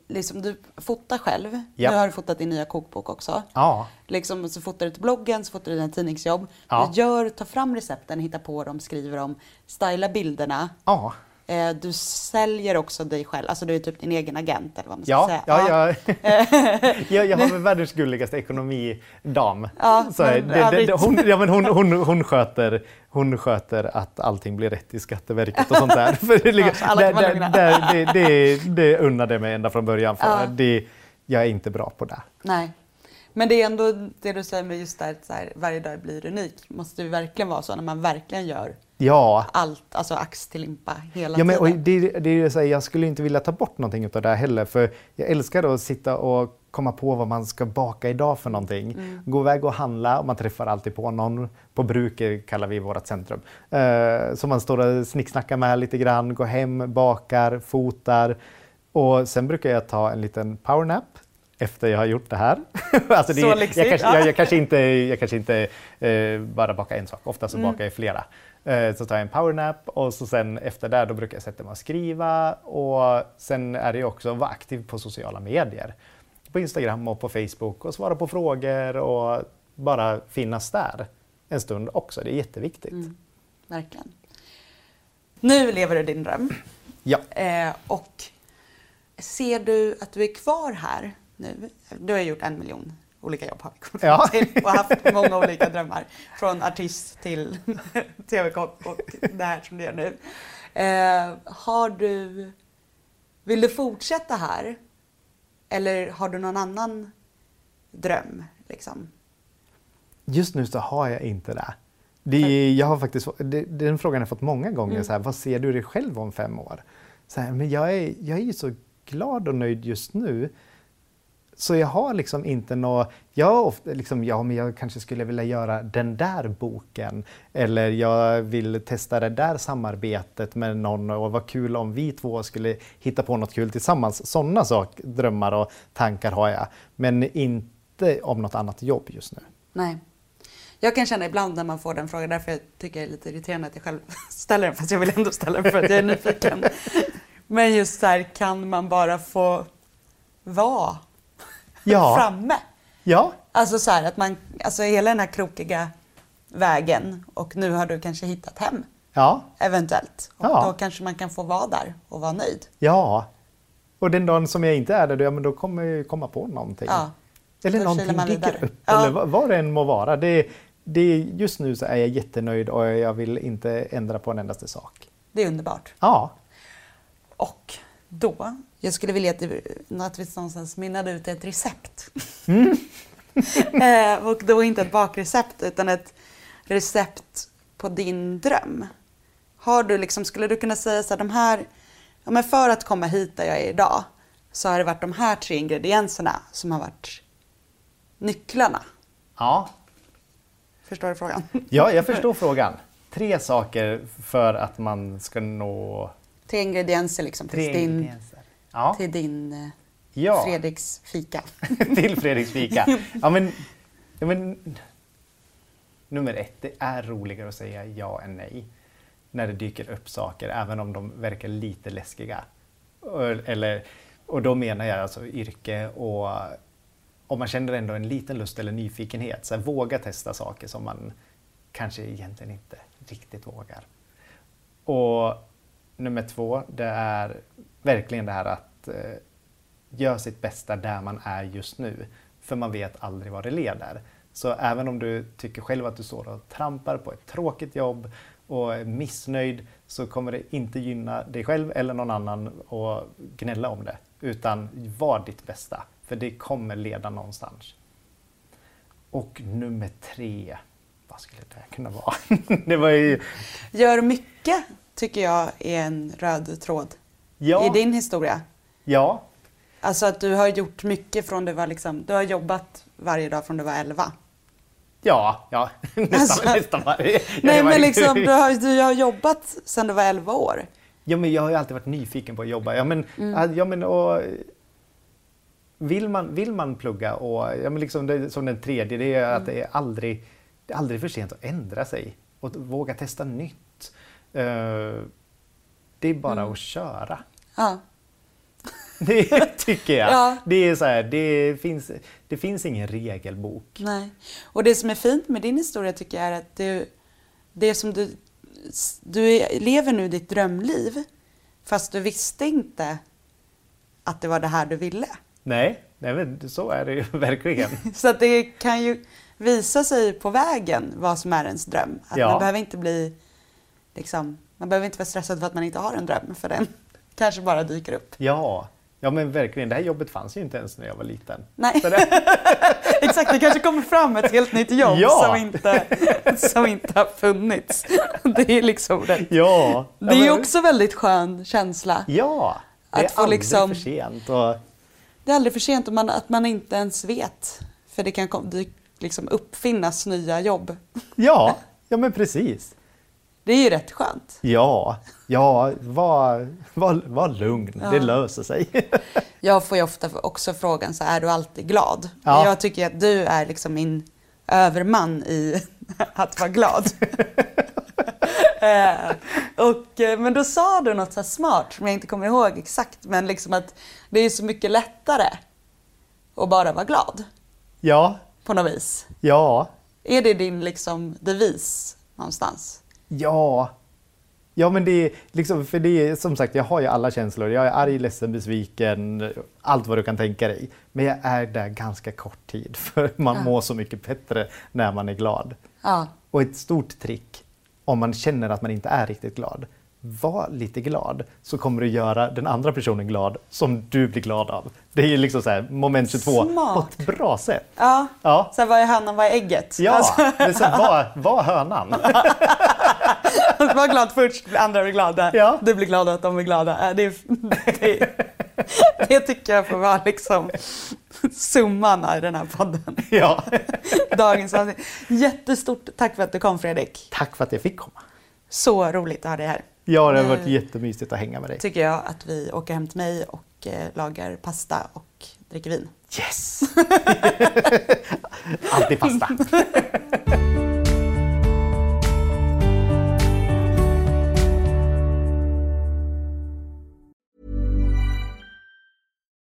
liksom du fotar själv. Ja. Nu har du fotat din nya kokbok också. ja, Liksom, så fotar du till bloggen, så fotar du dina tidningsjobb. Ja. Du gör, tar fram recepten, hittar på dem, skriver dem, stylar bilderna. ja, Eh, Du säljer också dig själv, alltså du är typ din egen agent eller vad man ska ja, säga. ja, ja. jag, jag har väl världens gulligaste ekonomidam. Ja, Så men- det, det, det, hon, ja, men hon, hon, hon, sköter, hon sköter att allting blir rätt i Skatteverket och sånt där. För det, ligger- det, unnade jag mig ända från början. För Ja. det, jag är inte bra på det. Nej. Men det är ändå det du säger med just det här, att så här, varje dag blir unik. Måste det verkligen vara så när man verkligen gör Ja, allt, alltså ax till limpa hela Ja, men, tiden? det, det är så här, jag skulle inte vilja ta bort någonting av det här heller för jag älskar att sitta och komma på vad man ska baka idag för någonting. Mm. Gå iväg och handla och man träffar alltid på någon. På bruket kallar vi vårt centrum. Eh, som man står och snicksnackar med lite grann, går hem, bakar, fotar. Och sen brukar jag ta en liten powernap efter jag har gjort det här. alltså Så jag, kanske, ja. jag, jag kanske inte, jag kanske inte eh, bara bakar en sak, ofta så Mm. bakar jag flera. Eh, så tar jag en powernap och så sen efter det då brukar jag sätta mig och skriva och sen är det ju också att vara aktiv på sociala medier. På Instagram och på Facebook och svara på frågor och bara finnas där en stund också. Det är jätteviktigt. Mm. Verkligen. Nu lever du din dröm. Ja. Eh, och ser du att du är kvar här nu? Du har gjort en miljon olika jobb har vi kommit Ja. till och haft många olika drömmar. Från artist till tv-kock och det här som du gör nu. Eh, har du, vill du fortsätta här? Eller har du någon annan dröm? Liksom? Just nu så har jag inte det. det jag har faktiskt, det, den frågan har jag fått många gånger. Mm. Så här, vad ser du dig själv om fem år? Så här, men jag är, jag är ju så glad och nöjd just nu. Så jag har liksom inte något, jag ofta liksom, ja men jag kanske skulle vilja göra den där boken. Eller jag vill testa det där samarbetet med någon och vad kul om vi två skulle hitta på något kul tillsammans. Sådana sak, drömmar och tankar har jag. Men inte om något annat jobb just nu. Nej. Jag kan känna ibland när man får den frågan, därför jag tycker det är lite irriterande att jag själv ställer den, fast jag vill ändå ställa den för att jag är nyfiken. Men just så här, kan man bara få vara Ja. framme? Ja, Alltså så här att man, alltså hela den här krokiga vägen och nu har du kanske hittat hem, ja, eventuellt. Och Ja. då kanske man kan få vara där och vara nöjd. ja. Och den dagen som jag inte är där, då, ja, men då kommer jag komma på någonting. Ja. Eller Då någonting dyker vidare. upp, Ja. eller vad det än må vara. Det, det, just nu så är jag jättenöjd och jag vill inte ändra på en endaste sak. Det är underbart. Ja, Och då, jag skulle vilja att, det, att vi någonstans mynnade ut ett recept. Mm. eh, och då inte ett bakrecept utan ett recept på din dröm. Har du liksom, skulle du kunna säga så här, de här, ja men för att komma hit där jag är idag så har det varit de här tre ingredienserna som har varit nycklarna. ja. Förstår du frågan? ja jag förstår frågan. Tre saker för att man ska nå Tre ingredienser liksom tre din, ingredienser. Ja. till din eh, Ja. Fredriks fika. till Fredriks fika. Ja, men, ja, men, nummer ett, det är roligare att säga ja än nej. När det dyker upp saker, även om de verkar lite läskiga. Och- Eller, och då menar jag alltså yrke och om man känner ändå en liten lust eller nyfikenhet, så våga testa saker som man kanske egentligen inte riktigt vågar. Och nummer två, det är verkligen det här att eh, gör sitt bästa där man är just nu. För man vet aldrig vad det leder. Så även om du tycker själv att du står och trampar på ett tråkigt jobb och är missnöjd så kommer det inte gynna dig själv eller någon annan att gnälla om det. Utan var ditt bästa, för det kommer leda någonstans. Och nummer tre, vad skulle det kunna vara? det var ju... Gör mycket tycker jag är en röd tråd Ja. i din historia. Ja, Alltså att du har gjort mycket från du var liksom, du har jobbat varje dag från du var 11. ja, ja. Nästan, Alltså- nästan varje. Nej men liksom, du har, du har jobbat sedan du var 11 år. Ja, men jag har ju alltid varit nyfiken på att jobba. Ja, men, Mm. ja, men, och, vill, man, vill man plugga och ja, men liksom det, som den tredje, det är att det är aldrig, det är aldrig för sent att ändra sig och våga testa nytt. Eh, det är bara Mm. att köra. Ja. Det tycker jag. Ja. Det, är så här, det, finns, det finns ingen regelbok. Nej. Och det som är fint med din historia tycker jag är att du, det som du, du lever nu ditt drömliv fast du visste inte att det var det här du ville. Nej, nej men så är det ju verkligen. Så att det kan ju visa sig på vägen vad som är ens dröm. Att Ja. man behöver inte bli, liksom, man behöver inte vara stressad för att man inte har en dröm för den kanske bara dyker upp. Ja, ja men verkligen. Det här jobbet fanns ju inte ens när jag var liten. Nej, det, exakt. Det kanske kommer fram ett helt nytt jobb Ja. som, inte, som inte har funnits. Det är liksom rätt. ja. Det ja, är ju men- också väldigt skön känsla. Ja, det Att är få aldrig liksom- för sent. Och, Det är aldrig för sent om man, att man inte ens vet. För det kan kom, det liksom uppfinnas nya jobb. ja, ja men precis. Det är ju rätt skönt. Ja, ja, var, var, var lugn. Ja. Det löser sig. Jag får ju ofta också frågan så är du alltid glad? Ja. Jag tycker att du är liksom min överman i att vara glad. Eh, och, eh, men då sa du något så smart som jag inte kommer ihåg exakt men liksom att det är så mycket lättare att bara vara glad ja, på något vis. ja, Är det din liksom devis någonstans? Ja. Ja men det är liksom, för det är som sagt, jag har ju alla känslor. Jag är arg, ledsen, besviken, allt vad du kan tänka dig. Men jag är där ganska kort tid för man Ja. mår så mycket bättre när man är glad. Ja. Och ett stort trick, om man känner att man inte är riktigt glad, var lite glad så kommer du göra den andra personen glad som du blir glad av. Det är ju liksom så här, moment 22 Smart. på ett bra sätt. Ja, Ja, så här, vad är hönan, vad är ägget? ja Alltså, men så var, var hönan. var glad först, andra blir glada. Ja. Du blir glad att de är glada. Äh, Det, det, det tycker jag får vara liksom summan i den här podden. Ja. Dagens avsnitt. Jättestort tack för att du kom Fredrik. Tack för att jag fick komma. Så roligt att ha dig här. Ja, det har varit Nu jättemysigt att hänga med dig. tycker jag att vi åker hem till mig och eh, lagar pasta och dricker vin. Yes! Alltid pasta.